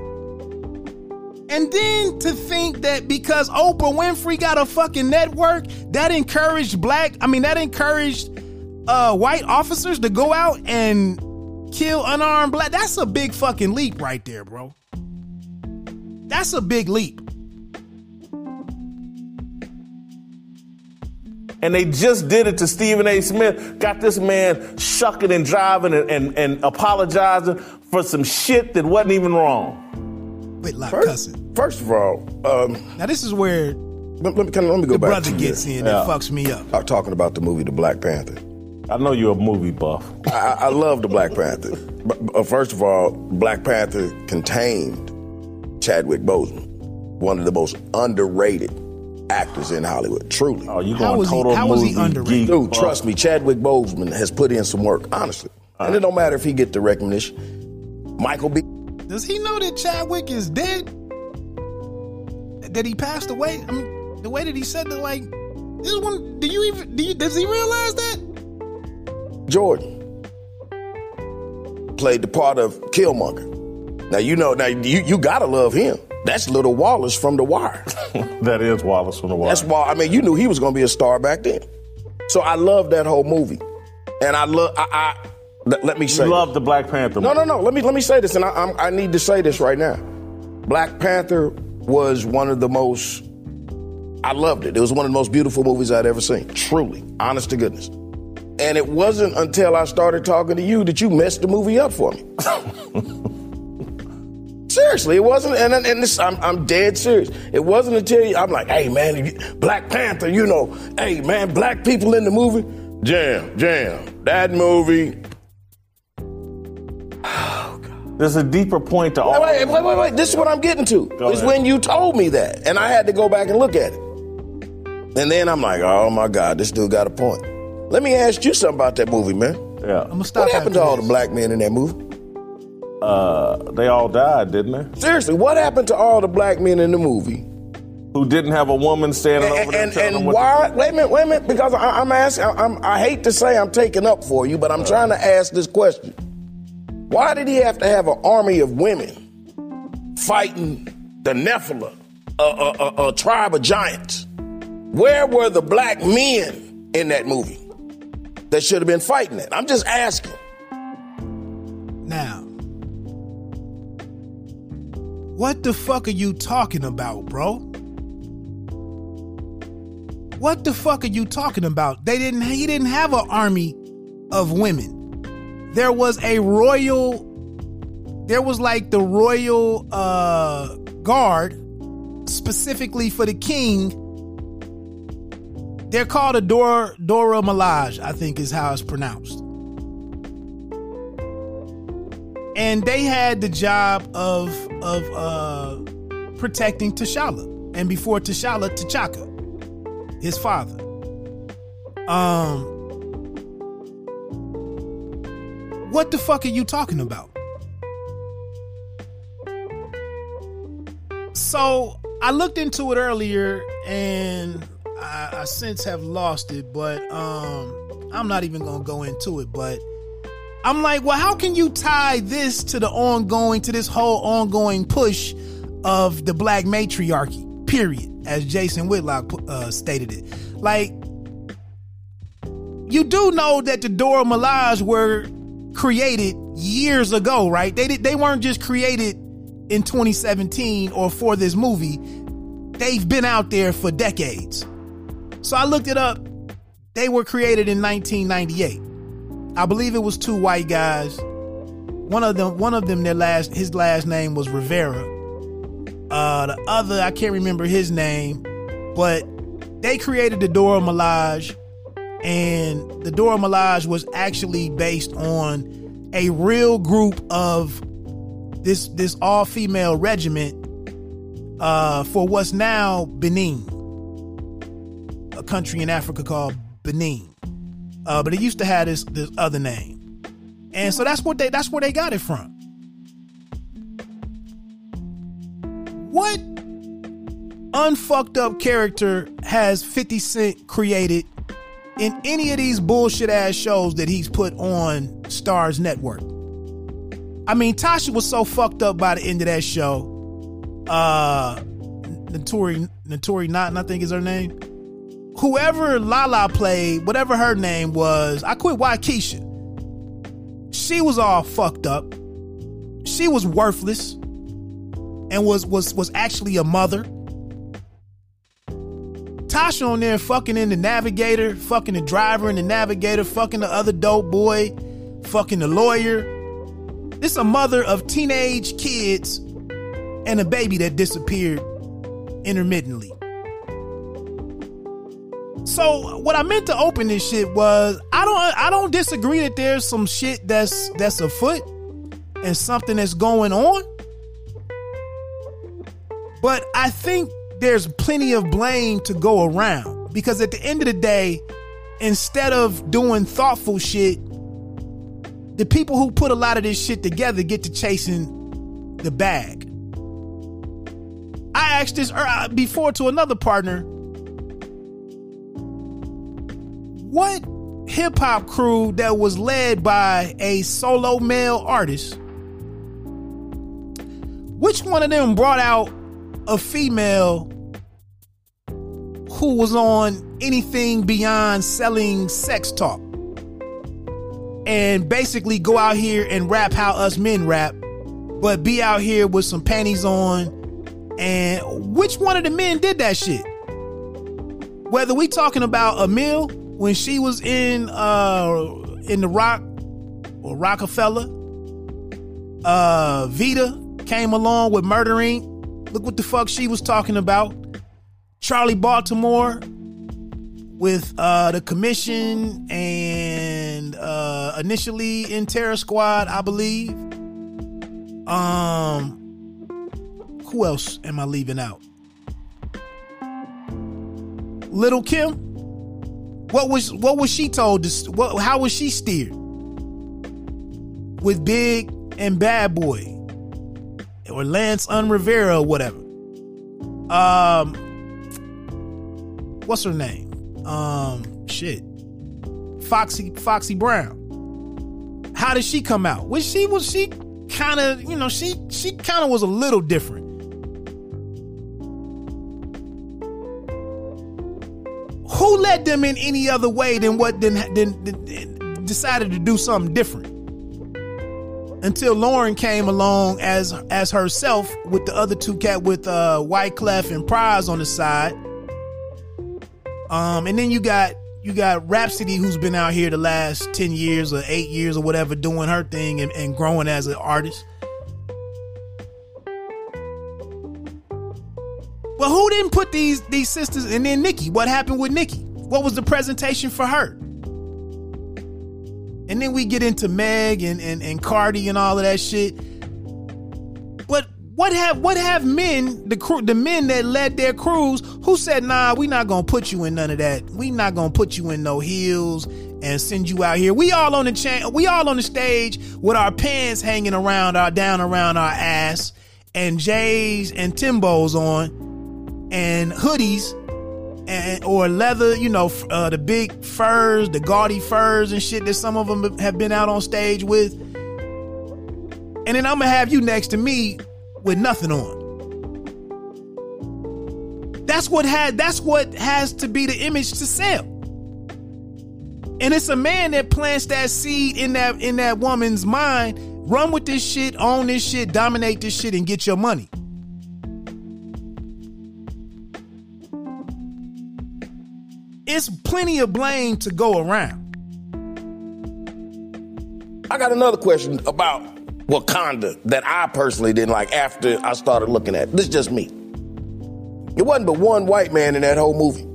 A: And then to think that because Oprah Winfrey got a fucking network, that encouraged black, I mean, that encouraged uh, white officers to go out and kill unarmed black. That's a big fucking leap right there, bro. That's a big leap.
B: And they just did it to Stephen A. Smith. Got this man shucking and driving and, and, and apologizing for some shit that wasn't even wrong.
A: Wait, like
C: First,
A: cussing.
C: first of all, um,
A: Now this is where
C: let, let me, kind of, let me go
A: the
C: back
A: brother
C: to
A: gets
C: this.
A: in
B: Yeah.
A: and fucks me up.
C: I'm talking about the movie The Black Panther.
B: I know you're a movie buff.
C: I, I I love the Black Panther. But, but first of all, Black Panther contained Chadwick Boseman, one of the most underrated actors in Hollywood. Truly,
B: Oh, you
A: How
B: going
A: was he-
B: total
A: how was he
B: movie
A: underrated?
B: geek.
C: dude, trust me, Chadwick Boseman has put in some work. Honestly, and it don't matter if he get the recognition. Michael B.
A: Does he know that Chadwick is dead? that he passed away. I mean, the way that he said that, like, this one. Do you even? Do you? Does he realize that?
C: Jordan played the part of Killmonger. Now you know. Now you you gotta love him. That's little Wallace from The Wire.
B: that is Wallace from The Wire.
C: That's why. I mean, you knew he was gonna be a star back then. So I love that whole movie, and I love. I, I let, let me say.
B: You love the Black Panther.
C: No, no, no. Let me let me say this, and I, I'm, I need to say this right now. Black Panther was one of the most. I loved it. It was one of the most beautiful movies I'd ever seen. Truly, honest to goodness. And it wasn't until I started talking to you that you messed the movie up for me. Seriously, it wasn't, and, and this, I'm, I'm dead serious. It wasn't until you, I'm like, hey man, Black Panther, you know, hey man, black people in the movie, jam, jam. That movie.
B: There's a deeper point to all.
C: Wait, wait, wait, wait. This is what I'm getting to.
B: Go
C: Is
B: ahead.
C: when you told me that, and I had to go back and look at it. And then I'm like, oh my God, this dude got a point. Let me ask you something about that movie, man.
B: Yeah.
A: I'm gonna stop.
C: What happened to
A: after
C: all the black men in that movie?
B: Uh, they all died, didn't they?
C: Seriously, what happened to all the black men in the movie?
B: Who didn't have a woman standing over
C: And,
B: there
C: and,
B: telling them
C: and
B: what
C: why?
B: to do?
C: Wait a minute, wait a minute, because I, I'm asking. I'm, I hate to say I'm taking up for you, but I'm trying to ask this question: Why did he have to have an army of women fighting the Nephilim, a, a, a, a tribe of giants? Where were the black men in that movie that should have been fighting it? I'm just asking.
A: Now, what the fuck are you talking about, bro? What the fuck are you talking about? They didn't. He didn't have an army of women. There was a royal. There was like the royal uh, guard specifically for the king. They're called a Dora Dora Milaje, I think is how it's pronounced. and they had the job of of uh protecting T'Challa, and before T'Challa, T'Chaka, his father. Um, what the fuck are you talking about? So I looked into it earlier, and I, I since have lost it, but um, I'm not even gonna go into it, but. I'm like, well, how can you tie this to the ongoing, to this whole ongoing push of the black matriarchy, period, as Jason Whitlock uh, stated it? Like, you do know that the Dora Milaje were created years ago, right? They did, they weren't just created in 2017 or for this movie. They've been out there for decades. So I looked it up. They were created in 1998. I believe it was two white guys. One of them, one of them, their last, his last name was Rivera. Uh, the other, I can't remember his name, but they created the Dora Milaje, and the Dora Milaje was actually based on a real group of this this all female regiment uh, for what's now Benin, a country in Africa called Benin. Uh, but it used to have this this other name, and so that's what they that's where they got it from. What unfucked up character has 50 Cent created in any of these bullshit ass shows that he's put on Starz Network? I mean, Tasha was so fucked up by the end of that show. Uh, Notori Notori Not, I think is her name whoever Lala played, whatever her name was, I quit Waikisha. She was all fucked up. She was worthless and was was was actually a mother. Tasha on there fucking in the navigator, fucking the driver in the navigator, fucking the other dope boy, fucking the lawyer. This a mother of teenage kids and a baby that disappeared intermittently. So what I meant to open this shit was I don't I don't disagree that there's some shit that's that's afoot and something that's going on. But I think there's plenty of blame to go around because at the end of the day, instead of doing thoughtful shit, the people who put a lot of this shit together get to chasing the bag. I asked this uh, before to another partner. What hip hop crew that was led by a solo male artist? Which one of them brought out a female who was on anything beyond selling sex talk? And basically go out here and rap how us men rap, but be out here with some panties on. And which one of the men did that shit? Whether we talking about Amil when she was in uh in the Rock or Roc-A-Fella, uh Vita came along with Murder Inc. Look what the fuck she was talking about. Charlie Baltimore with uh the commission and uh initially in Terror Squad, I believe. Um who else am I leaving out? Lil' Kim? What was what was she told to what how was she steered? With Big and Bad Boy or Lance Un Rivera whatever. Um what's her name? Um shit. Foxy Foxy Brown. How did she come out? Was she was she kind of, you know, she she kind of was a little different. Who led them in any other way than what then then, then decided to do something different? Until Lauryn came along as as herself with the other two cat with uh and Pras on the side. Um, and then you got you got Rapsody who's been out here the last 10 years or 8 years or whatever doing her thing and, and growing as an artist. But who didn't put these these sisters and then Nikki? What happened with Nikki? What was the presentation for her? And then we get into Meg and, and, and Cardi and all of that shit. But what have what have men, the crew the men that led their crews, who said, nah, we not gonna put you in none of that. We not gonna put you in no heels and send you out here. We all on the chain, we all on the stage with our pants hanging around our down around our ass and J's and Timbos on and hoodies and or leather, you know, uh, the big furs, the gaudy furs and shit that some of them have been out on stage with. And then I'm gonna have you next to me with nothing on. That's what had that's what has to be the image to sell. And it's a man that plants that seed in that in that woman's mind. Run with this shit, own this shit, dominate this shit, and get your money. It's plenty of blame to go around.
C: I got another question about Wakanda that I personally didn't like after I started looking at it. This is just me. It wasn't but one white man in that whole movie.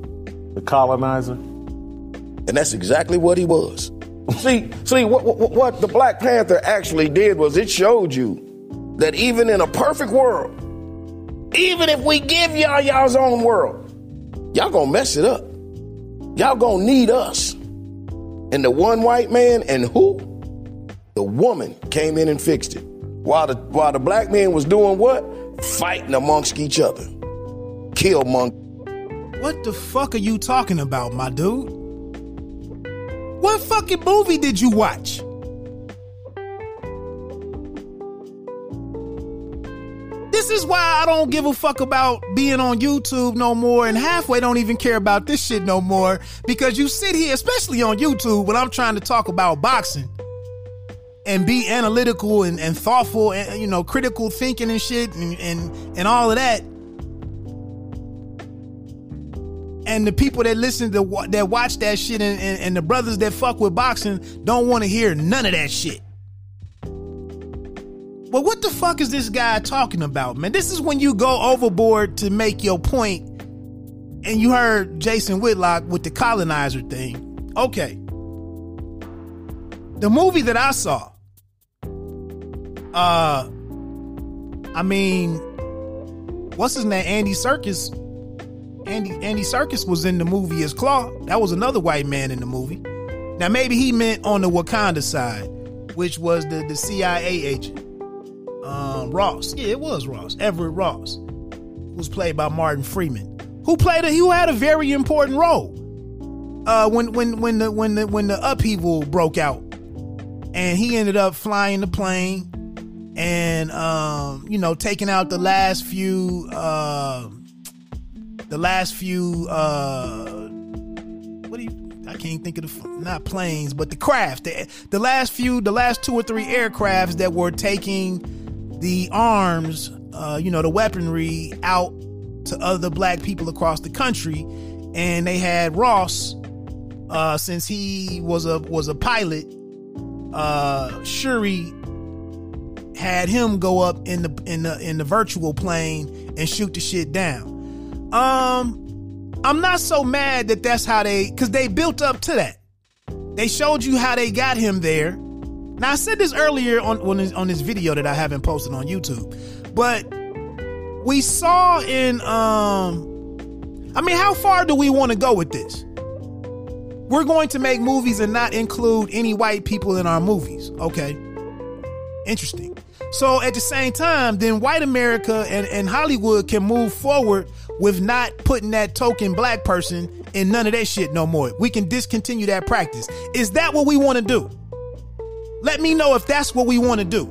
B: The colonizer.
C: And that's exactly what he was. see, see, what, what, what the Black Panther actually did was it showed you that even in a perfect world, even if we give y'all y'all's own world, y'all gonna mess it up. Y'all gonna need us. And the one white man and who? The woman came in and fixed it. While the while the black man was doing what? Fighting amongst each other. Kill monk.
A: What the fuck are you talking about, my dude? What fucking movie did you watch? This is why I don't give a fuck about being on YouTube no more and halfway don't even care about this shit no more because you sit here, especially on YouTube, when I'm trying to talk about boxing and be analytical and, and thoughtful and, you know, critical thinking and shit and, and, and all of that. And the people that listen to that watch that shit and, and, and the brothers that fuck with boxing don't want to hear none of that shit. Well, what the fuck is this guy talking about, man? This is when you go overboard to make your point, and you heard Jason Whitlock with the colonizer thing. Okay. The movie that I saw, uh, I mean, what's his name? Andy Serkis. Andy Andy Serkis was in the movie as Klaue. That was another white man in the movie. Now maybe he meant on the Wakanda side, which was the the CIA agent um, Ross. Yeah, it was Ross. Everett Ross. was played by Martin Freeman, who played a who had a very important role uh, when when when the when the when the upheaval broke out, and he ended up flying the plane and um, you know taking out the last few uh, the last few uh, what do you I can't think of the not planes but the craft the, the last few the last two or three aircrafts that were taking the arms uh, you know the weaponry out to other black people across the country and they had Ross uh, since he was a was a pilot uh, Shuri had him go up in the in the in the virtual plane and shoot the shit down. Um, I'm not so mad that that's how they because they built up to that. They showed you how they got him there. Now I said this earlier on on this, on this video that I haven't posted on YouTube, but we saw in um, I mean, how far do we want to go with this? We're going to make movies and not include any white people in our movies. Okay. Interesting. So at the same time, then white America and, and Hollywood can move forward with not putting that token black person in none of that shit no more. We can discontinue that practice. Is that what we want to do? Let me know if that's what we want to do.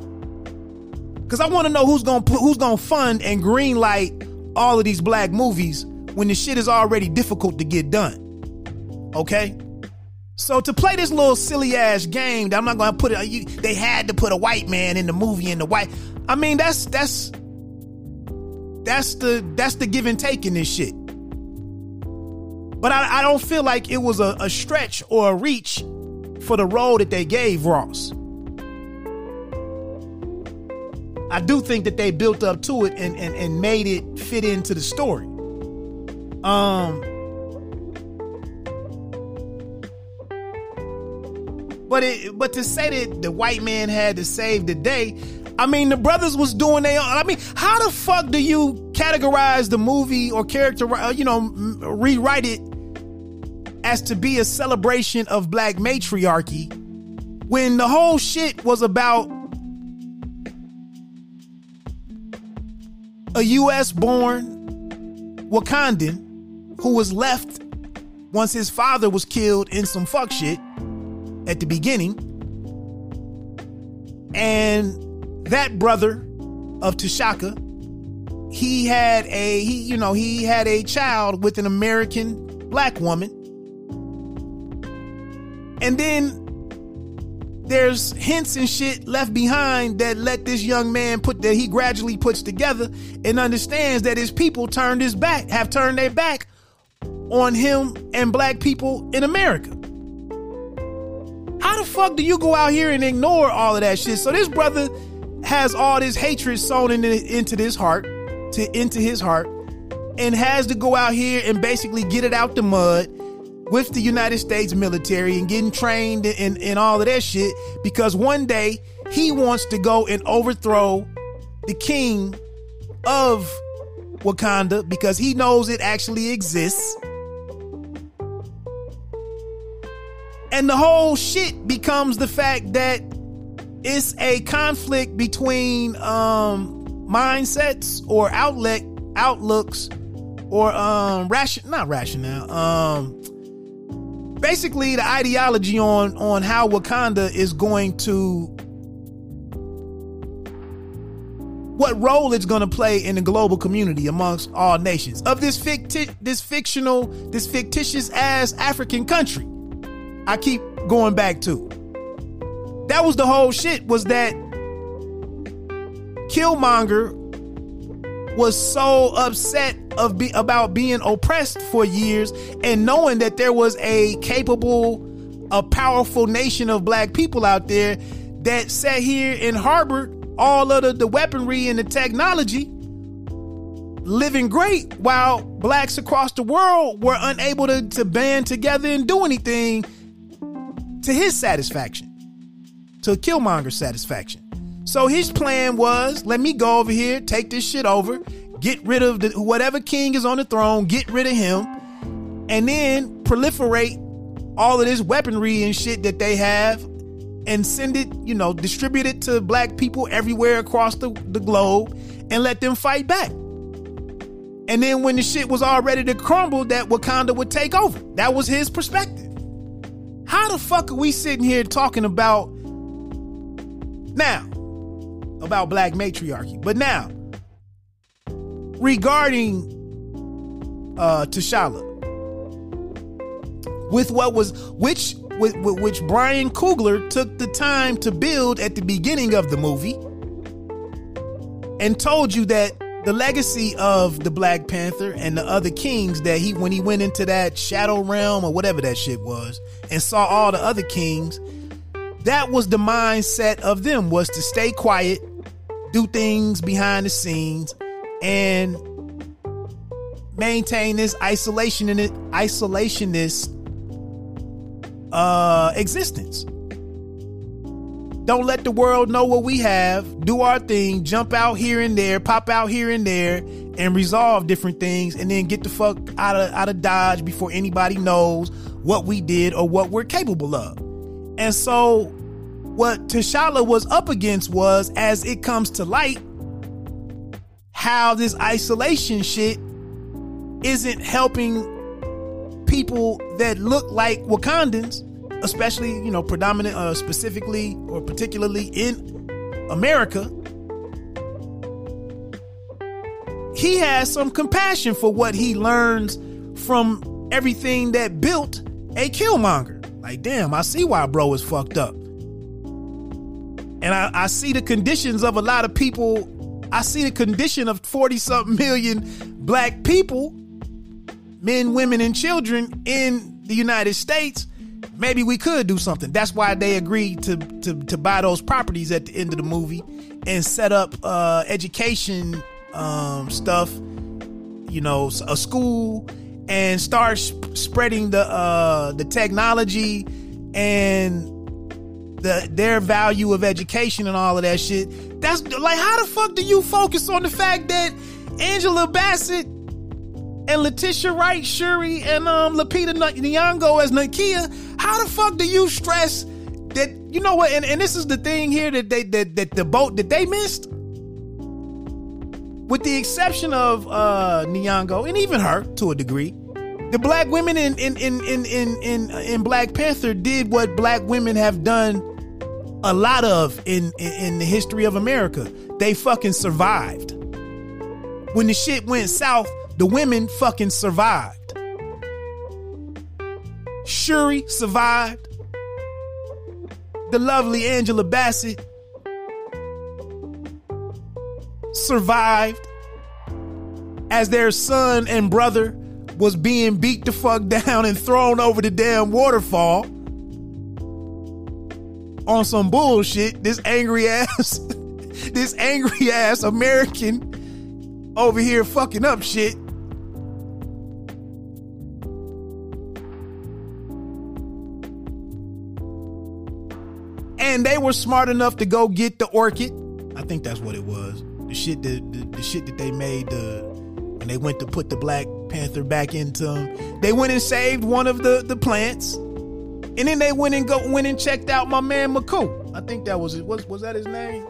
A: Cause I want to know who's gonna put, who's gonna fund and greenlight all of these black movies when the shit is already difficult to get done. Okay? So to play this little silly ass game, that I'm not gonna put it. You, they had to put a white man in the movie in the white. I mean, that's that's that's the that's the give and take in this shit. But I, I don't feel like it was a, a stretch or a reach for the role that they gave Ross. I do think that they built up to it and, and, and made it fit into the story. Um But it, but to say that the white man had to save the day, I mean the brothers was doing their own. I mean, how the fuck do you categorize the movie or character, uh, you know, rewrite it as to be a celebration of black matriarchy when the whole shit was about a US born Wakandan who was left once his father was killed in some fuck shit at the beginning. And that brother of T'Chaka, he had a he you know, he had a child with an American black woman. And then there's hints and shit left behind that let this young man put that he gradually puts together and understands that his people turned his back, have turned their back on him and black people in America. How the fuck do you go out here and ignore all of that shit? So this brother has all this hatred into, into this heart, to into his heart, and has to go out here and basically get it out the mud with the United States military and getting trained and, and all of that shit because one day he wants to go and overthrow the king of Wakanda because he knows it actually exists. And the whole shit becomes the fact that it's a conflict between um mindsets or outlet outlooks or um ration not rationale um basically the ideology on on how Wakanda is going to what role it's going to play in the global community amongst all nations of this ficti- this fictional this fictitious ass African country. I keep going back to. That was the whole shit was that Killmonger was so upset of be, about being oppressed for years and knowing that there was a capable, a powerful nation of black people out there that sat here and harbored all of the, the weaponry and the technology living great while blacks across the world were unable to, to band together and do anything to his satisfaction, to Killmonger's satisfaction. So his plan was let me go over here, take this shit over, get rid of the, whatever king is on the throne, get rid of him, and then proliferate all of this weaponry and shit that they have and send it, you know, distribute it to black people everywhere across the, the globe and let them fight back. And then when the shit was all ready to crumble, that Wakanda would take over. That was his perspective. How the fuck are we sitting here talking about now about black matriarchy? But now, regarding uh T'Challa, with what was which with, with which Ryan Coogler took the time to build at the beginning of the movie and told you that the legacy of the Black Panther and the other kings that he when he went into that shadow realm or whatever that shit was and saw all the other kings that was the mindset of them was to stay quiet do things behind the scenes and maintain this isolation and isolationist uh existence don't let the world know what we have. Do our thing, jump out here and there, pop out here and there, and resolve different things, and then get the fuck out of out of Dodge before anybody knows what we did or what we're capable of. And so, what T'Challa was up against was, as it comes to light, how this isolation shit isn't helping people that look like Wakandans especially you know predominant uh, specifically or particularly in America, he has some compassion for what he learns from everything that built a Killmonger. Like, damn, I see why bro is fucked up. And I, I see the conditions of a lot of people. I see the condition of 40 something million black people, men, women, and children in the United States maybe we could do something. That's why they agreed to to to buy those properties at the end of the movie and set up uh, education um, stuff. You know, a school and start sp- spreading the uh, the technology and the their value of education and all of that shit. That's like how the fuck do you focus on the fact that Angela Bassett and Letitia Wright, Shuri, and um Lupita Nyong'o as Nakia, how the fuck do you stress that you know what? And, and this is the thing here that they that, that the boat that they missed. With the exception of uh Nyong'o and even her to a degree, the black women in in in in in in, in Black Panther did what black women have done a lot of in, in in the history of America. They fucking survived. When the shit went south, the women fucking survived. Shuri survived. The lovely Angela Bassett survived as their son and brother was being beat the fuck down and thrown over the damn waterfall on some bullshit. This angry ass, this angry ass American over here fucking up shit. and they were smart enough to go get the orchid. I think that's what it was. The shit that the, the shit that they made the when they went to put the Black Panther back into them. They went and saved one of the the plants, and then they went and go went and checked out my man M'Queen. I think that was it. Was was that his name?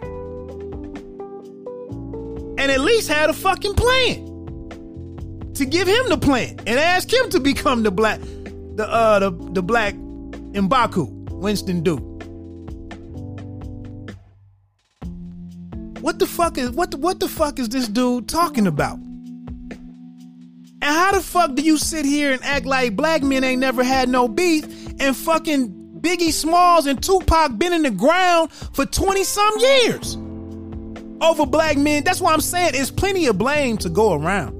A: And at least had a fucking plan to give him the plan and ask him to become the black the uh the the black Mbaku Winston Duke. What the fuck is what what the fuck is this dude talking about? And how the fuck do you sit here and act like black men ain't never had no beef and fucking Biggie Smalls and Tupac been in the ground for 20 some years over black men? That's why I'm saying there's plenty of blame to go around.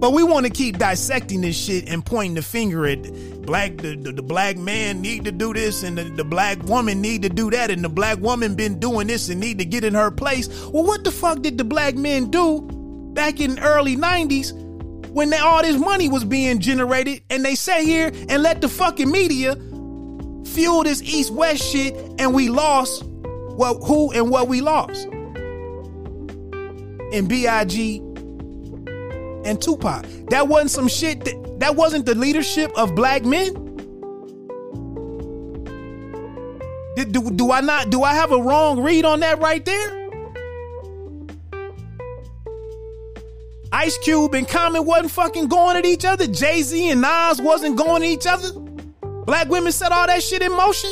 A: But we want to keep dissecting this shit and pointing the finger at black the, the, the, black man need to do this and the, the black woman need to do that and the black woman been doing this and need to get in her place. Well, what the fuck did the black men do back in the early 90s when they, all this money was being generated and they sat here and let the fucking media fuel this east-west shit and we lost what who and what we lost. And B.I.G and Tupac. That wasn't some shit that that wasn't the leadership of black men. Did, do, do I not do I have a wrong read on that right there? Ice Cube and Common wasn't fucking going at each other. Jay Z and Nas wasn't going at each other. Black women set all that shit in motion.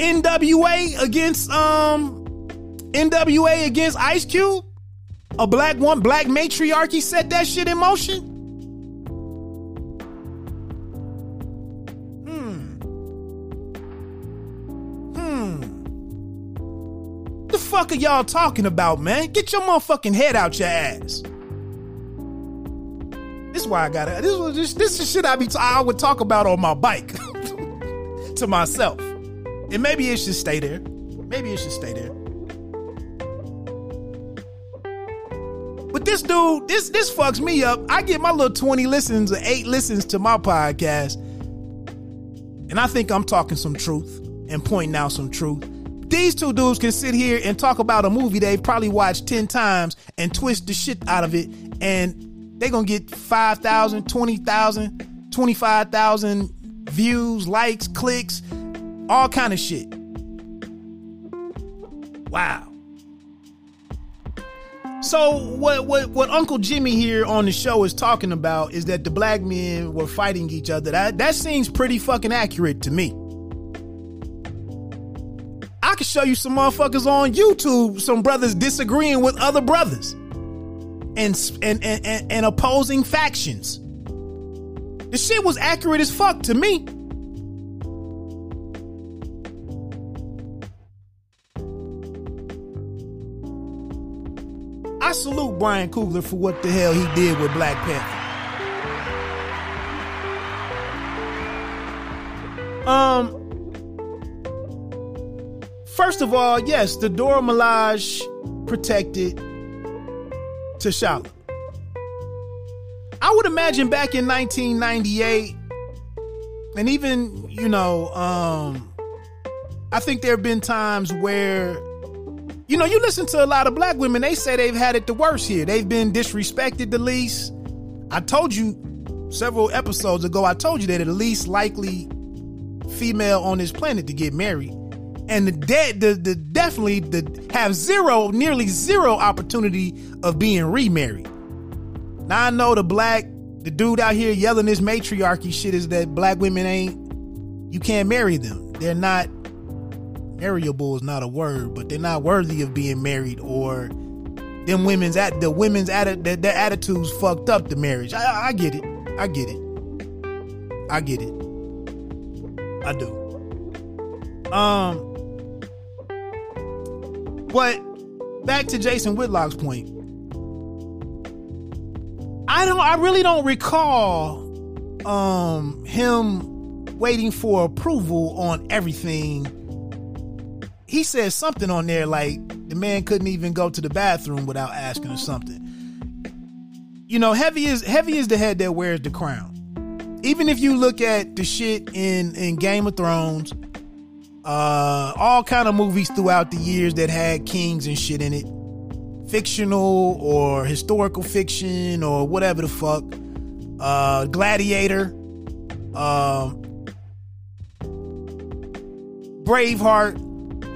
A: NWA against um NWA against Ice Cube. A black one, black matriarchy set that shit in motion. Hmm. Hmm. The fuck are y'all talking about, man? Get your motherfucking head out your ass. This is why I got it. This was just this is shit I be t- I would talk about on my bike to myself. And maybe it should stay there. Maybe it should stay there. But this dude, this this fucks me up. I get my little 20 listens or 8 listens to my podcast. And I think I'm talking some truth and pointing out some truth. These two dudes can sit here and talk about a movie they've probably watched 10 times and twist the shit out of it and they're going to get 5,000, 20,000, 25,000 views, likes, clicks, all kind of shit. Wow. So what what what Uncle Jimmy here on the show is talking about is that the black men were fighting each other. That that seems pretty fucking accurate to me. I could show you some motherfuckers on YouTube, some brothers disagreeing with other brothers and and and, and, and opposing factions. The shit was accurate as fuck to me. I salute Ryan Coogler for what the hell he did with Black Panther. Um, first of all, yes, the Dora Milaje protected T'Challa. I would imagine back in 1998, and even you know, um, I think there have been times where you know, you listen to a lot of black women, they say they've had it the worst here. They've been disrespected the least. I told you several episodes ago, I told you that the least likely female on this planet to get married. And the dead the, the definitely the have zero, nearly zero opportunity of being remarried. Now I know the black, the dude out here yelling this matriarchy shit is that black women ain't you can't marry them. They're not marriable is not a word, but they're not worthy of being married or them women's at the women's at their, their attitudes fucked up the marriage. I, I get it. I get it. I get it. I do. Um, but back to Jason Whitlock's point. I don't. I really don't recall um him waiting for approval on everything he said something on there like the man couldn't even go to the bathroom without asking or something. You know, heavy is heavy is the head that wears the crown. Even if you look at the shit in in Game of Thrones, uh, all kind of movies throughout the years that had kings and shit in it, fictional or historical fiction or whatever the fuck, uh, Gladiator, um, Braveheart,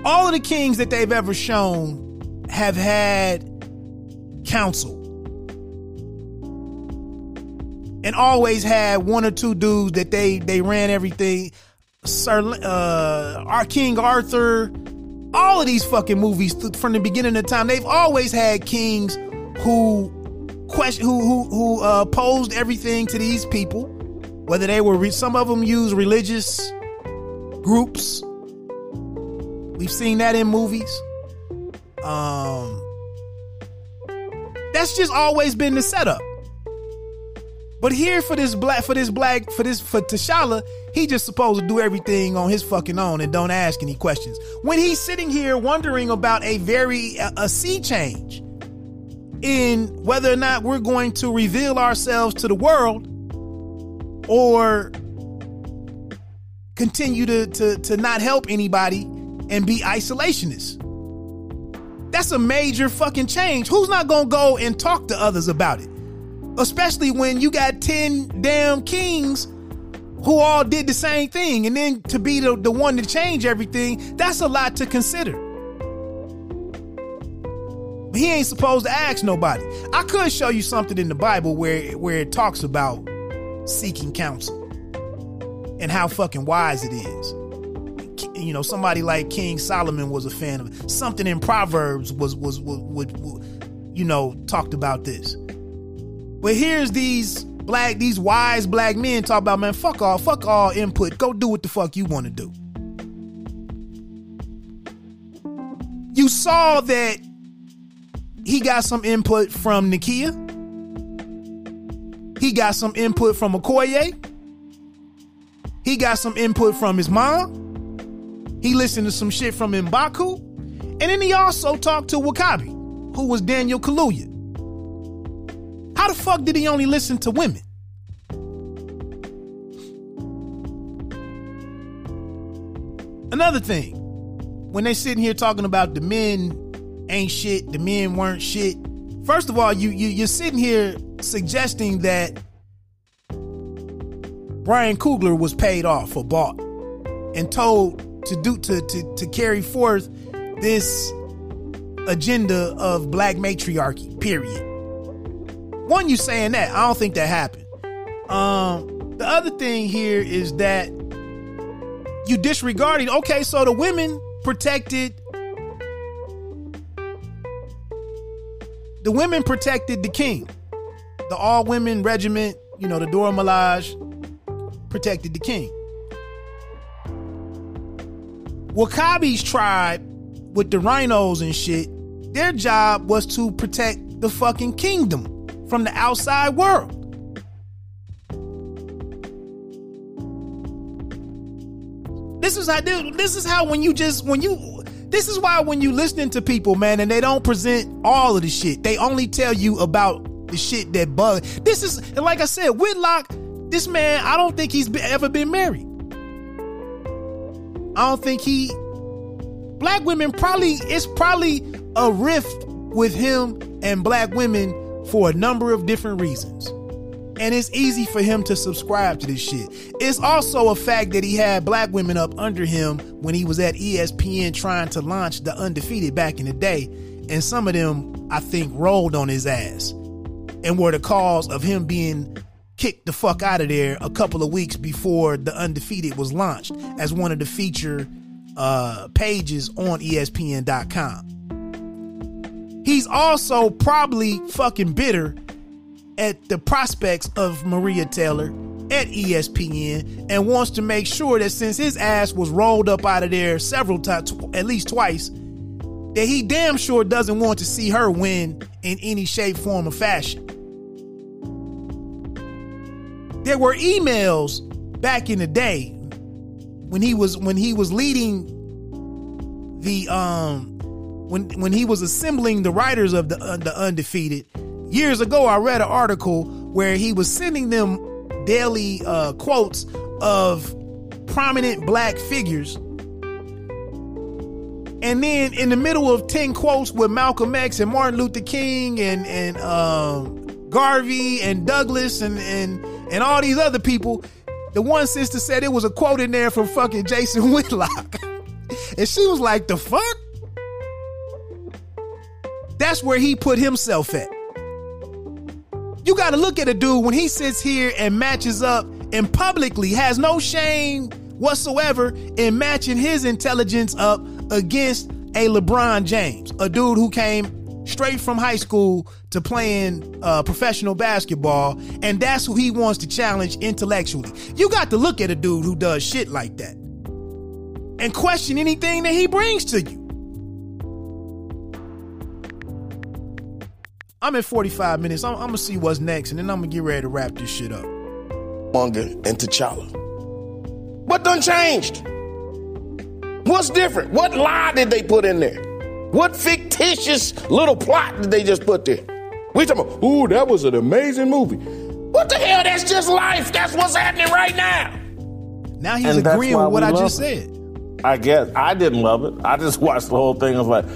A: all of the kings that they've ever shown have had counsel. And always had one or two dudes that they they ran everything. Sir uh our king arthur. All of these fucking movies from the beginning of time they've always had kings who question who who who uh posed everything to these people. Whether they were some of them use religious groups We've seen that in movies. Um, that's just always been the setup. But here for this black, for this black, for this for T'Challa, he just supposed to do everything on his fucking own and don't ask any questions. When he's sitting here wondering about a very a, a sea change in whether or not we're going to reveal ourselves to the world or continue to to to not help anybody and be isolationists. That's a major fucking change. Who's not gonna go and talk to others about it? Especially when you got 10 damn kings who all did the same thing. And then to be the, the one to change everything, that's a lot to consider. He ain't supposed to ask nobody. I could show you something in the Bible where where it talks about seeking counsel and how fucking wise it is. You know, somebody like King Solomon was a fan of. Something in Proverbs was was would you know talked about this. But here's these black these wise black men talk about man fuck all fuck all input go do what the fuck you want to do you saw that he got some input from Nakia. He got some input from Okoye. He got some input from his mom. He listened to some shit from Mbaku. And then he also talked to W'Kabi, who was Daniel Kaluuya. How the fuck did he only listen to women? Another thing, when they sitting here talking about the men ain't shit, the men weren't shit. First of all, you, you you're sitting here suggesting that Ryan Coogler was paid off or bought and told to do to to, to carry forth this agenda of black matriarchy. Period. One, you saying that I don't think that happened. Um, the other thing here is that you disregarding. Okay, so the women protected the women protected the king. The all women regiment, you know, the Dora Milaje protected the king. W'Kabi's tribe with the rhinos and shit, their job was to protect the fucking kingdom from the outside world. This is how this is how when you just when you this is why when you listening to people, man, and they don't present all of the shit, they only tell you about the shit that bug. This is like I said, Whitlock. This man, I don't think he's ever been married. I don't think he. Black women probably it's probably a rift with him and black women for a number of different reasons and it's easy for him to subscribe to this shit. It's also a fact that he had black women up under him when he was at ESPN trying to launch the undefeated back in the day, and some of them I think rolled on his ass and were the cause of him being kicked the fuck out of there a couple of weeks before the undefeated was launched as one of the feature uh, pages on ESPN.com. He's also probably fucking bitter at the prospects of Maria Taylor at ESPN and wants to make sure that since his ass was rolled up out of there several times, at least twice, that he damn sure doesn't want to see her win in any shape, form, or fashion. There were emails back in the day when he was when he was leading the um when when he was assembling the writers of the uh, the undefeated Years ago, I read an article where he was sending them daily uh, quotes of prominent black figures. And then in the middle of 10 quotes with Malcolm X and Martin Luther King and, and um, Garvey and Douglas and, and, and all these other people, the one sister said it was a quote in there from fucking Jason Whitlock. and she was like, the fuck? That's where he put himself at. You got to look at a dude when he sits here and matches up and publicly has no shame whatsoever in matching his intelligence up against a LeBron James, a dude who came straight from high school to playing uh, professional basketball, and that's who he wants to challenge intellectually. You got to look at a dude who does shit like that and question anything that he brings to you. I'm at 45 minutes. I'm, I'm, gonna see what's next, and then I'm gonna get ready to wrap this shit up.
C: Manga and T'Challa. What done changed? What's different? What lie did they put in there? What fictitious little plot did they just put there? We talking about, ooh, that was an amazing movie. What the hell? That's just life. That's what's happening right now.
A: Now he's and agreeing with what I just it. said.
B: I guess I didn't love it. I just watched the whole thing. I was like,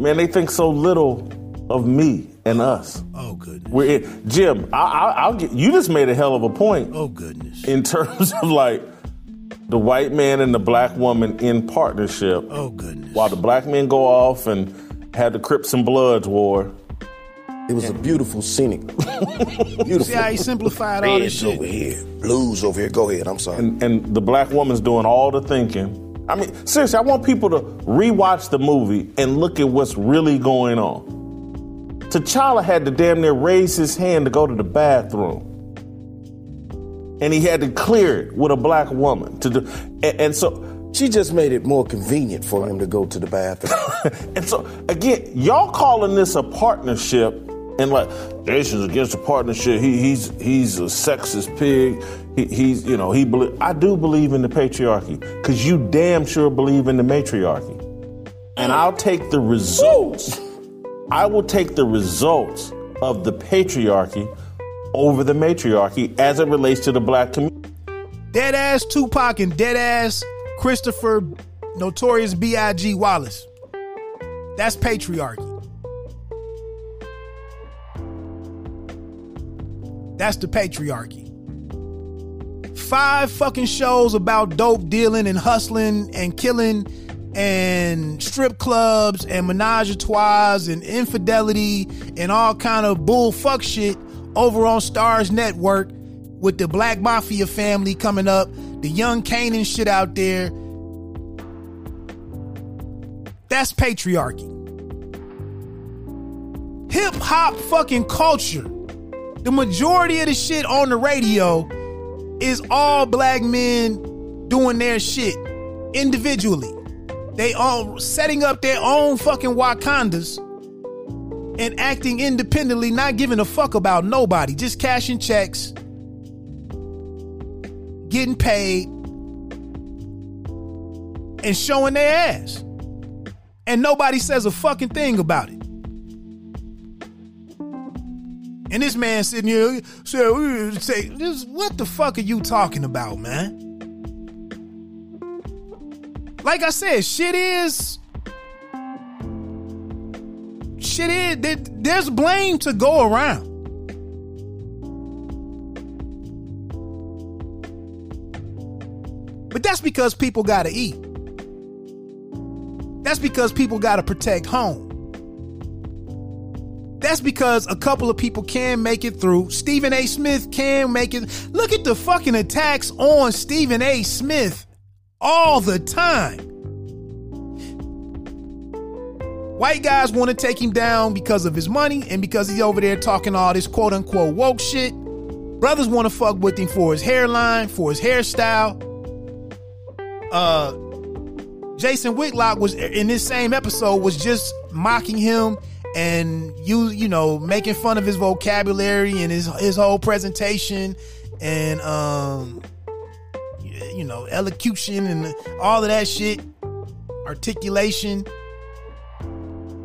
B: man, they think so little of me and us.
A: Oh goodness.
B: We're in, Jim. I, I, I'll get. You just made a hell of a point
A: Oh goodness.
B: in terms of like the white man and the black woman in partnership,
A: Oh goodness.
B: while the black men go off and have the Crips and Bloods war.
C: It was a beautiful scenic. beautiful.
A: See how he simplified all this
C: Reds
A: shit.
C: over here, blues over here. Go ahead. I'm sorry.
B: and, and the black woman's doing all the thinking. I mean, seriously, I want people to rewatch the movie and look at what's really going on. T'Challa had to damn near raise his hand to go to the bathroom. And he had to clear it with a black woman to do and, and so
C: she just made it more convenient for him to go to the bathroom.
B: and so again, y'all calling this a partnership and like Jason's against the partnership. He, he's he's a sexist pig. He, he's you know he belie- I do believe in the patriarchy because you damn sure believe in the matriarchy, and I'll take the results. I will take the results of the patriarchy over the matriarchy as it relates to the black community.
A: Dead ass Tupac and dead ass Christopher Notorious B.I.G. Wallace. That's patriarchy. That's the patriarchy. Five fucking shows about dope dealing and hustling and killing and strip clubs and menage a trois and infidelity and all kind of bull fuck shit over on Starz Network with the Black Mafia family coming up, the young Kanan shit out there. That's patriarchy. Hip hop fucking culture. The majority of the shit on the radio is all black men doing their shit individually. They all setting up their own fucking Wakandas and acting independently, not giving a fuck about nobody, just cashing checks, getting paid, and showing their ass. And nobody says a fucking thing about it. And this man sitting here so say, what the fuck are you talking about, man? Like I said, shit is shit is there, there's blame to go around. But that's because people gotta eat. That's because people gotta protect home. That's because a couple of people can make it through. Stephen A. Smith can make it. Look at the fucking attacks on Stephen A. Smith all the time. White guys want to take him down because of his money and because he's over there talking all this quote unquote woke shit. Brothers want to fuck with him for his hairline, for his hairstyle. Uh, Jason Whitlock was in this same episode was just mocking him and you you know making fun of his vocabulary and his his whole presentation and um you know elocution and all of that shit articulation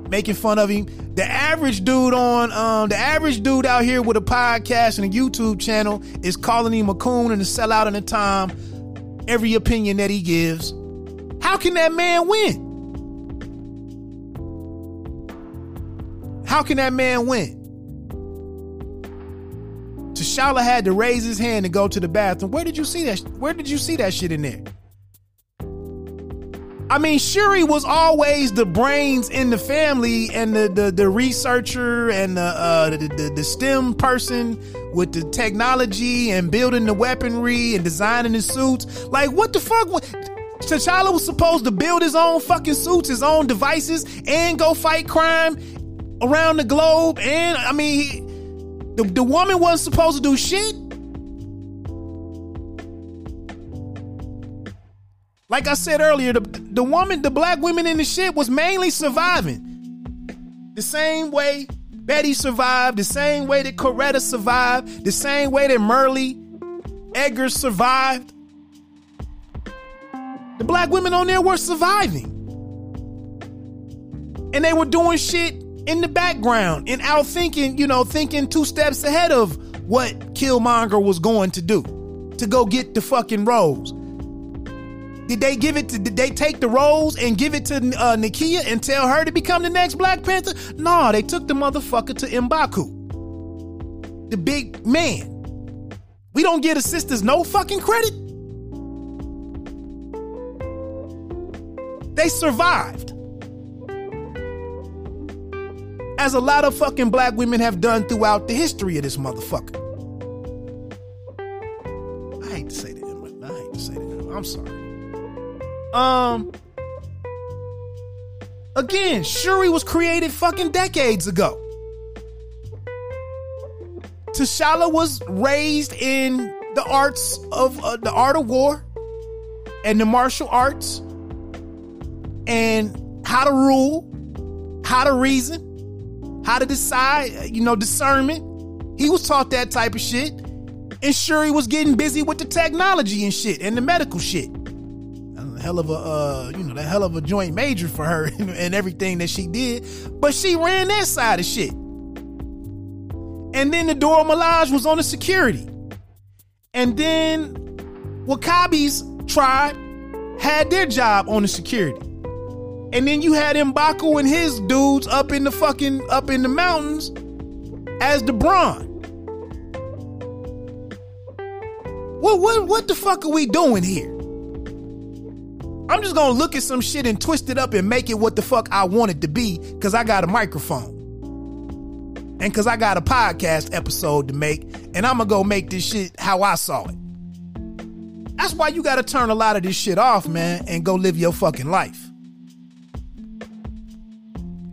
A: making fun of him. The average dude on um the average dude out here with a podcast and a YouTube channel is calling him a coon and a sellout in the time every opinion that he gives. How can that man win How can that man win? T'Challa had to raise his hand and go to the bathroom. Where did you see that? Where did you see that shit in there? I mean, Shuri was always the brains in the family and the the, the researcher and the, uh, the, the the STEM person with the technology and building the weaponry and designing the suits. Like, what the fuck? T'Challa was supposed to build his own fucking suits, his own devices, and go fight crime around the globe. And I mean, he, the the woman wasn't supposed to do shit. Like I said earlier, the the woman, the black women in the shit was mainly surviving. The same way Betty survived, the same way that Coretta survived, the same way that Merle Edgar survived. The black women on there were surviving. And they were doing shit in the background and out thinking, you know, thinking two steps ahead of what Killmonger was going to do to go get the fucking rose. Did they give it to? Did they take the rose and give it to uh, Nakia and tell her to become the next Black Panther? No, they took the motherfucker to Mbaku, the big man. We don't give the sisters no fucking credit. They survived. As a lot of fucking black women have done throughout the history of this motherfucker. I hate to say that. I hate to say that. I'm sorry. Um. Again, Shuri was created fucking decades ago. T'Challa was raised in the arts of uh, the art of war and the martial arts and how to rule, how to reason, how to decide, you know, discernment. He was taught that type of shit. And sure, he was getting busy with the technology and shit and the medical shit. Hell of a, uh, you know, the hell of a joint major for her and everything that she did. But she ran that side of shit. And then the Dora Milaje was on the security. And then W'Kabi's tribe had their job on the security. And then you had Mbaku and his dudes up in the fucking up in the mountains as the Brawn. What what what the fuck are we doing here? I'm just gonna look at some shit and twist it up and make it what the fuck I want it to be because I got a microphone. And because I got a podcast episode to make, and I'm gonna go make this shit how I saw it. That's why you gotta turn a lot of this shit off, man, and go live your fucking life.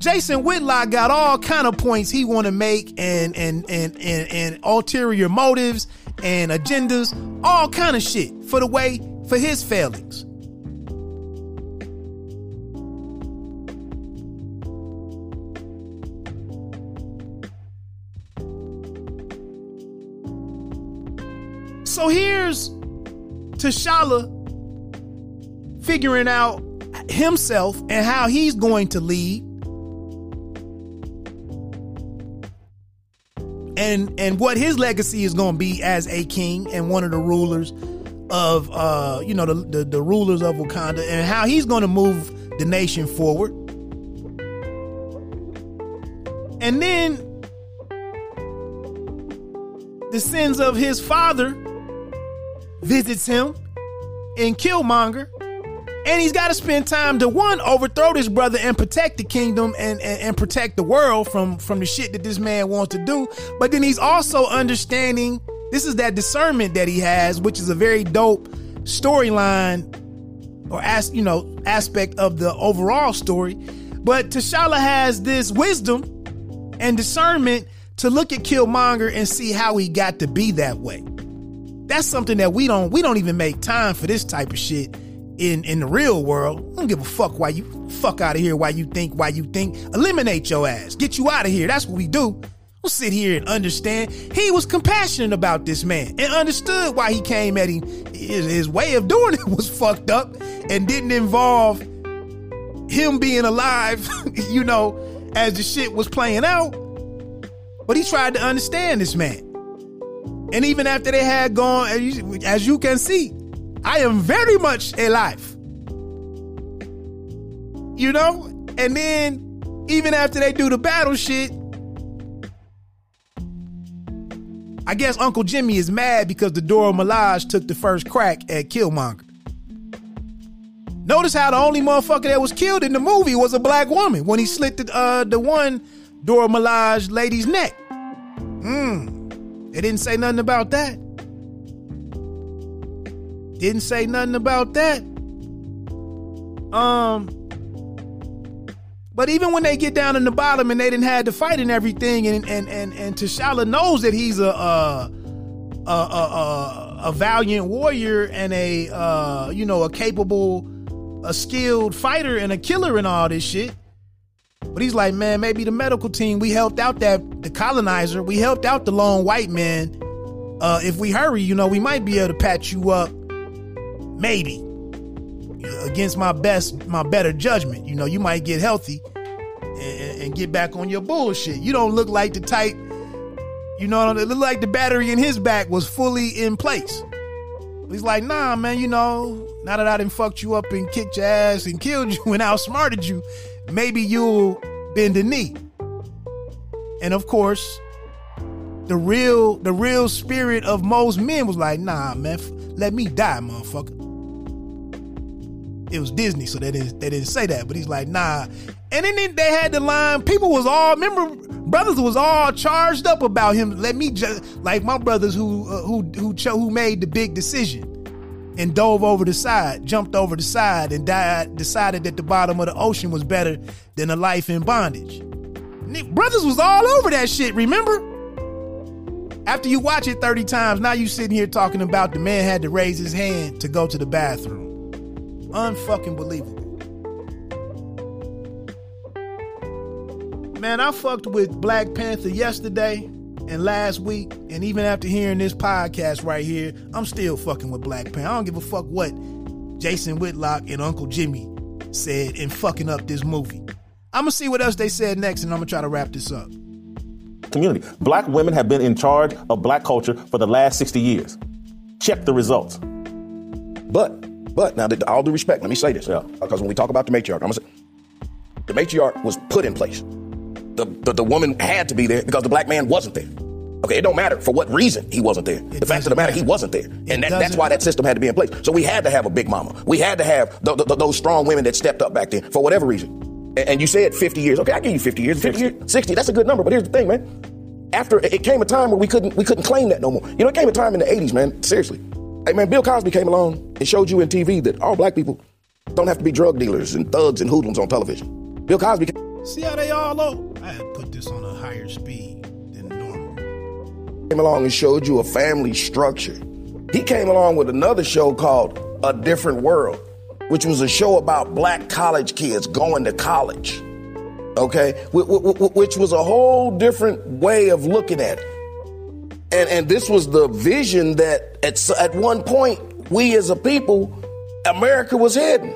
A: Jason Whitlock got all kind of points he want to make and, and and and and ulterior motives and agendas, all kind of shit for the way for his failings. So here's T'Challa figuring out himself and how he's going to lead. And and what his legacy is going to be as a king and one of the rulers of uh you know the, the, the rulers of Wakanda and how he's going to move the nation forward. And then the sins of his father visits him in Killmonger. And he's got to spend time to one overthrow this brother and protect the kingdom and, and, and protect the world from from the shit that this man wants to do. But then he's also understanding this is that discernment that he has, which is a very dope storyline or as you know aspect of the overall story. But T'Challa has this wisdom and discernment to look at Killmonger and see how he got to be that way. That's something that we don't we don't even make time for this type of shit in in the real world. I don't give a fuck why you fuck out of here. Why you think? Why you think? Eliminate your ass. Get you out of here. That's what we do. We'll sit here and understand. He was compassionate about this man and understood why he came at him. His, his way of doing it was fucked up and didn't involve him being alive. You know, as the shit was playing out. But he tried to understand this man. And even after they had gone, as you can see, I am very much alive. You know? And then, even after they do the battle shit, I guess Uncle Jimmy is mad because the Dora Milaje took the first crack at Killmonger. Notice how the only motherfucker that was killed in the movie was a black woman when he slit the uh, the one Dora Milaje lady's neck. Hmm. They didn't say nothing about that. Didn't say nothing about that. Um, but even when they get down in the bottom and they didn't have to fight and everything, and and and and T'Challa knows that he's a a a, a, a valiant warrior and a uh, you know a capable, a skilled fighter and a killer and all this shit. But he's like, man, maybe the medical team we helped out that the colonizer, we helped out the lone white man. Uh, if we hurry, you know, we might be able to patch you up maybe against my best my better judgment you know you might get healthy and, and, get back on your bullshit you don't look like the type you know it looked like the battery in his back was fully in place He's like, nah, man, you know, now that I done fucked you up and kicked your ass and killed you and outsmarted you, maybe you'll bend a knee. And of course, the real the real spirit of most men was like, nah, man, f- let me die, motherfucker. It was Disney, so they didn't they didn't say that, but he's like, nah. And then they had the line. People was all remember brothers was all charged up about him. Let me just like my brothers who uh, who who who made the big decision and dove over the side, jumped over the side, and died. Decided that the bottom of the ocean was better than a life in bondage. Brothers was all over that shit. Remember? After you watch it 30 times, now you sitting here talking about the man had to raise his hand to go to the bathroom. Unfucking believable. Man, I fucked with Black Panther yesterday and last week, and even after hearing this podcast right here, I'm still fucking with Black Panther. I don't give a fuck what Jason Whitlock and Uncle Jimmy said in fucking up this movie. I'm gonna see what else they said next, and I'm gonna try to wrap this up
B: community. Black women have been in charge of black culture for the last 60 years. Check the results.
C: But, but, now, all due respect, let me say this. Yeah. Uh, because when we talk about the matriarch, I'm going to say, the matriarch was put in place. The, the, the woman had to be there because the black man wasn't there. Okay, it don't matter for what reason he wasn't there. It the fact of the matter, matter, he wasn't there, and that, that's why that system had to be in place. So we had to have a big mama. We had to have the, the, those strong women that stepped up back then for whatever reason. And you said 50 years. Okay, I give you 50 years. 50 years, 60. That's a good number. But here's the thing, man. After it came a time where we couldn't we couldn't claim that no more. You know, it came a time in the 80s, man. Seriously. Hey, man, Bill Cosby came along and showed you in TV that all black people don't have to be drug dealers and thugs and hoodlums on television. Bill Cosby. Came,
A: See how they all look? I had put this on a higher speed than normal.
C: Came along and showed you a family structure. He came along with another show called A Different World which was a show about black college kids going to college. Okay, which was a whole different way of looking at it. And, and this was the vision that at, at one point we as a people, America was heading.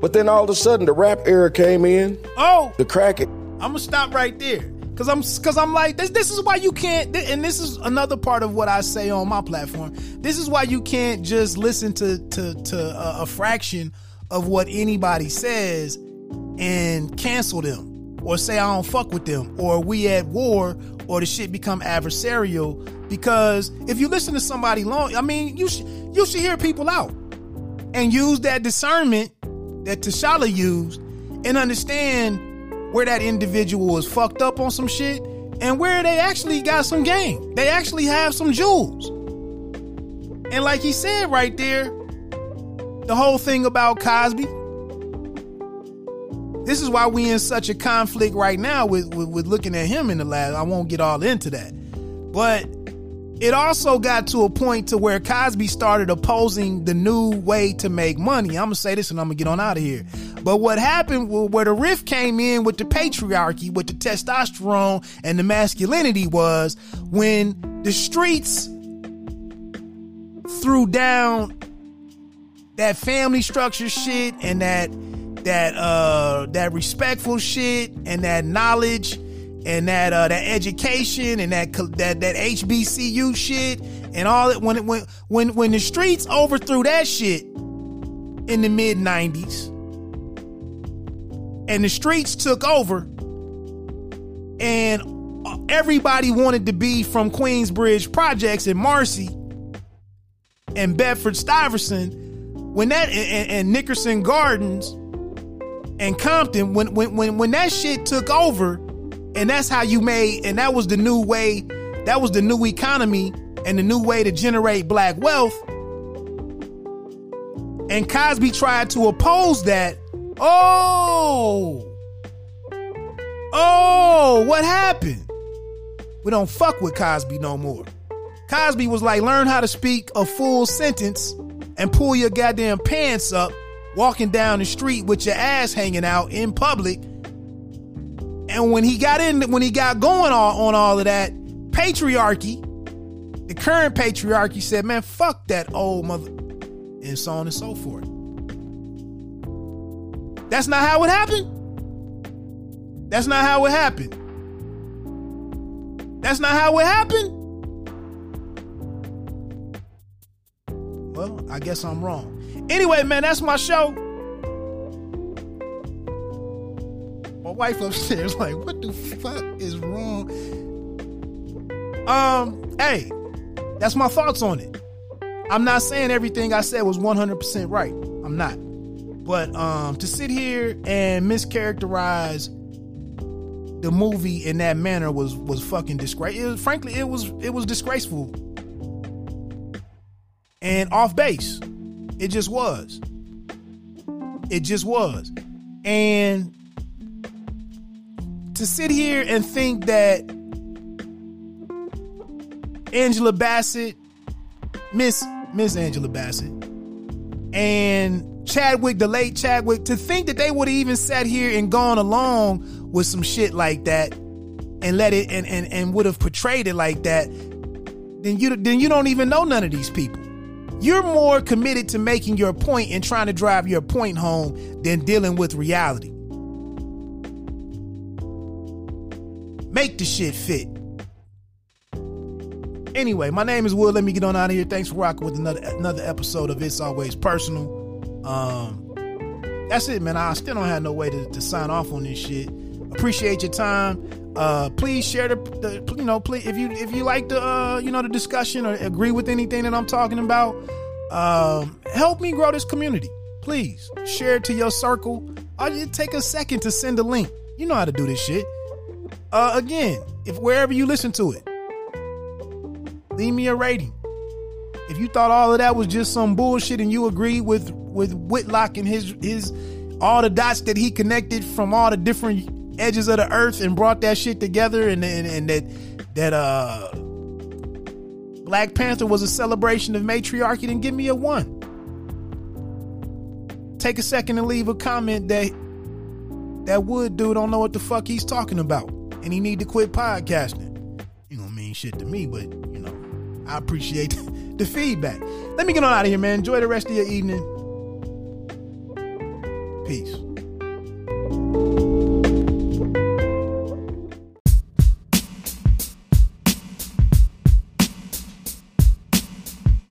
C: But then all of a sudden the rap era came in.
A: Oh,
C: the crack it.
A: I'm gonna stop right there. Cause I'm, cause I'm like, this, this is why you can't, and this is another part of what I say on my platform. This is why you can't just listen to, to, to a, a fraction of what anybody says and cancel them or say I don't fuck with them or we at war or the shit become adversarial because if you listen to somebody long, I mean, you should, you should hear people out and use that discernment that T'Challa used and understand where that individual is fucked up on some shit and where they actually got some game. They actually have some jewels. And like he said right there, the whole thing about Cosby. This is why we in such a conflict right now with, with, with looking at him in the lab. I won't get all into that. But it also got to a point to where Cosby started opposing the new way to make money. I'm gonna say this and I'm gonna get on out of here. But what happened where the rift came in with the patriarchy, with the testosterone and the masculinity was when the streets threw down that family structure shit and that that uh that respectful shit and that knowledge and that uh, that education and that that that HBCU shit and all that when it when when when the streets overthrew that shit in the mid 90s and the streets took over and everybody wanted to be from Queensbridge Projects in Marcy and Bedford Stuyvesant when that and, and Nickerson Gardens and Compton when when when when that shit took over and that's how you made, and that was the new way, that was the new economy and the new way to generate black wealth. And Cosby tried to oppose that. Oh, oh, what happened? We don't fuck with Cosby no more. Cosby was like, learn how to speak a full sentence and pull your goddamn pants up walking down the street with your ass hanging out in public and when he got in, when he got going on, on all of that, patriarchy, the current patriarchy said, man, fuck that old mother, and so on and so forth. That's not how it happened. That's not how it happened. That's not how it happened. Well, I guess I'm wrong. Anyway, man, that's my show. My wife upstairs, like, what the fuck is wrong? Um, hey, that's my thoughts on it. I'm not saying everything I said was 100% right. I'm not. But um to sit here and mischaracterize the movie in that manner was was fucking disgraceful. Frankly, it was it was disgraceful and off base. It just was. It just was. And to sit here and think that Angela Bassett, Miss Miss Angela Bassett, and Chadwick, the late Chadwick, to think that they would have even sat here and gone along with some shit like that and let it and and, and would have portrayed it like that, then you then you don't even know none of these people. You're more committed to making your point and trying to drive your point home than dealing with reality. Make the shit fit. Anyway, my name is Will. Let me get on out of here. Thanks for rocking with another another episode of It's Always Personal. Um, that's it, man. I still don't have no way to, to sign off on this shit. Appreciate your time. Uh, please share the, the, you know, please if you if you like the uh, you know the discussion or agree with anything that I'm talking about, um, help me grow this community. Please share it to your circle. Or just take a second to send a link. You know how to do this shit. Uh, again, if wherever you listen to it, leave me a rating. If you thought all of that was just some bullshit and you agree with with Whitlock and his his all the dots that he connected from all the different edges of the earth and brought that shit together and and, and that that uh Black Panther was a celebration of matriarchy, then give me a one. Take a second and leave a comment that that Wood dude don't know what the fuck he's talking about. And he need to quit podcasting. You don't mean shit to me, but you know, I appreciate the feedback. Let me get on out of here, man. Enjoy the rest of your evening. Peace.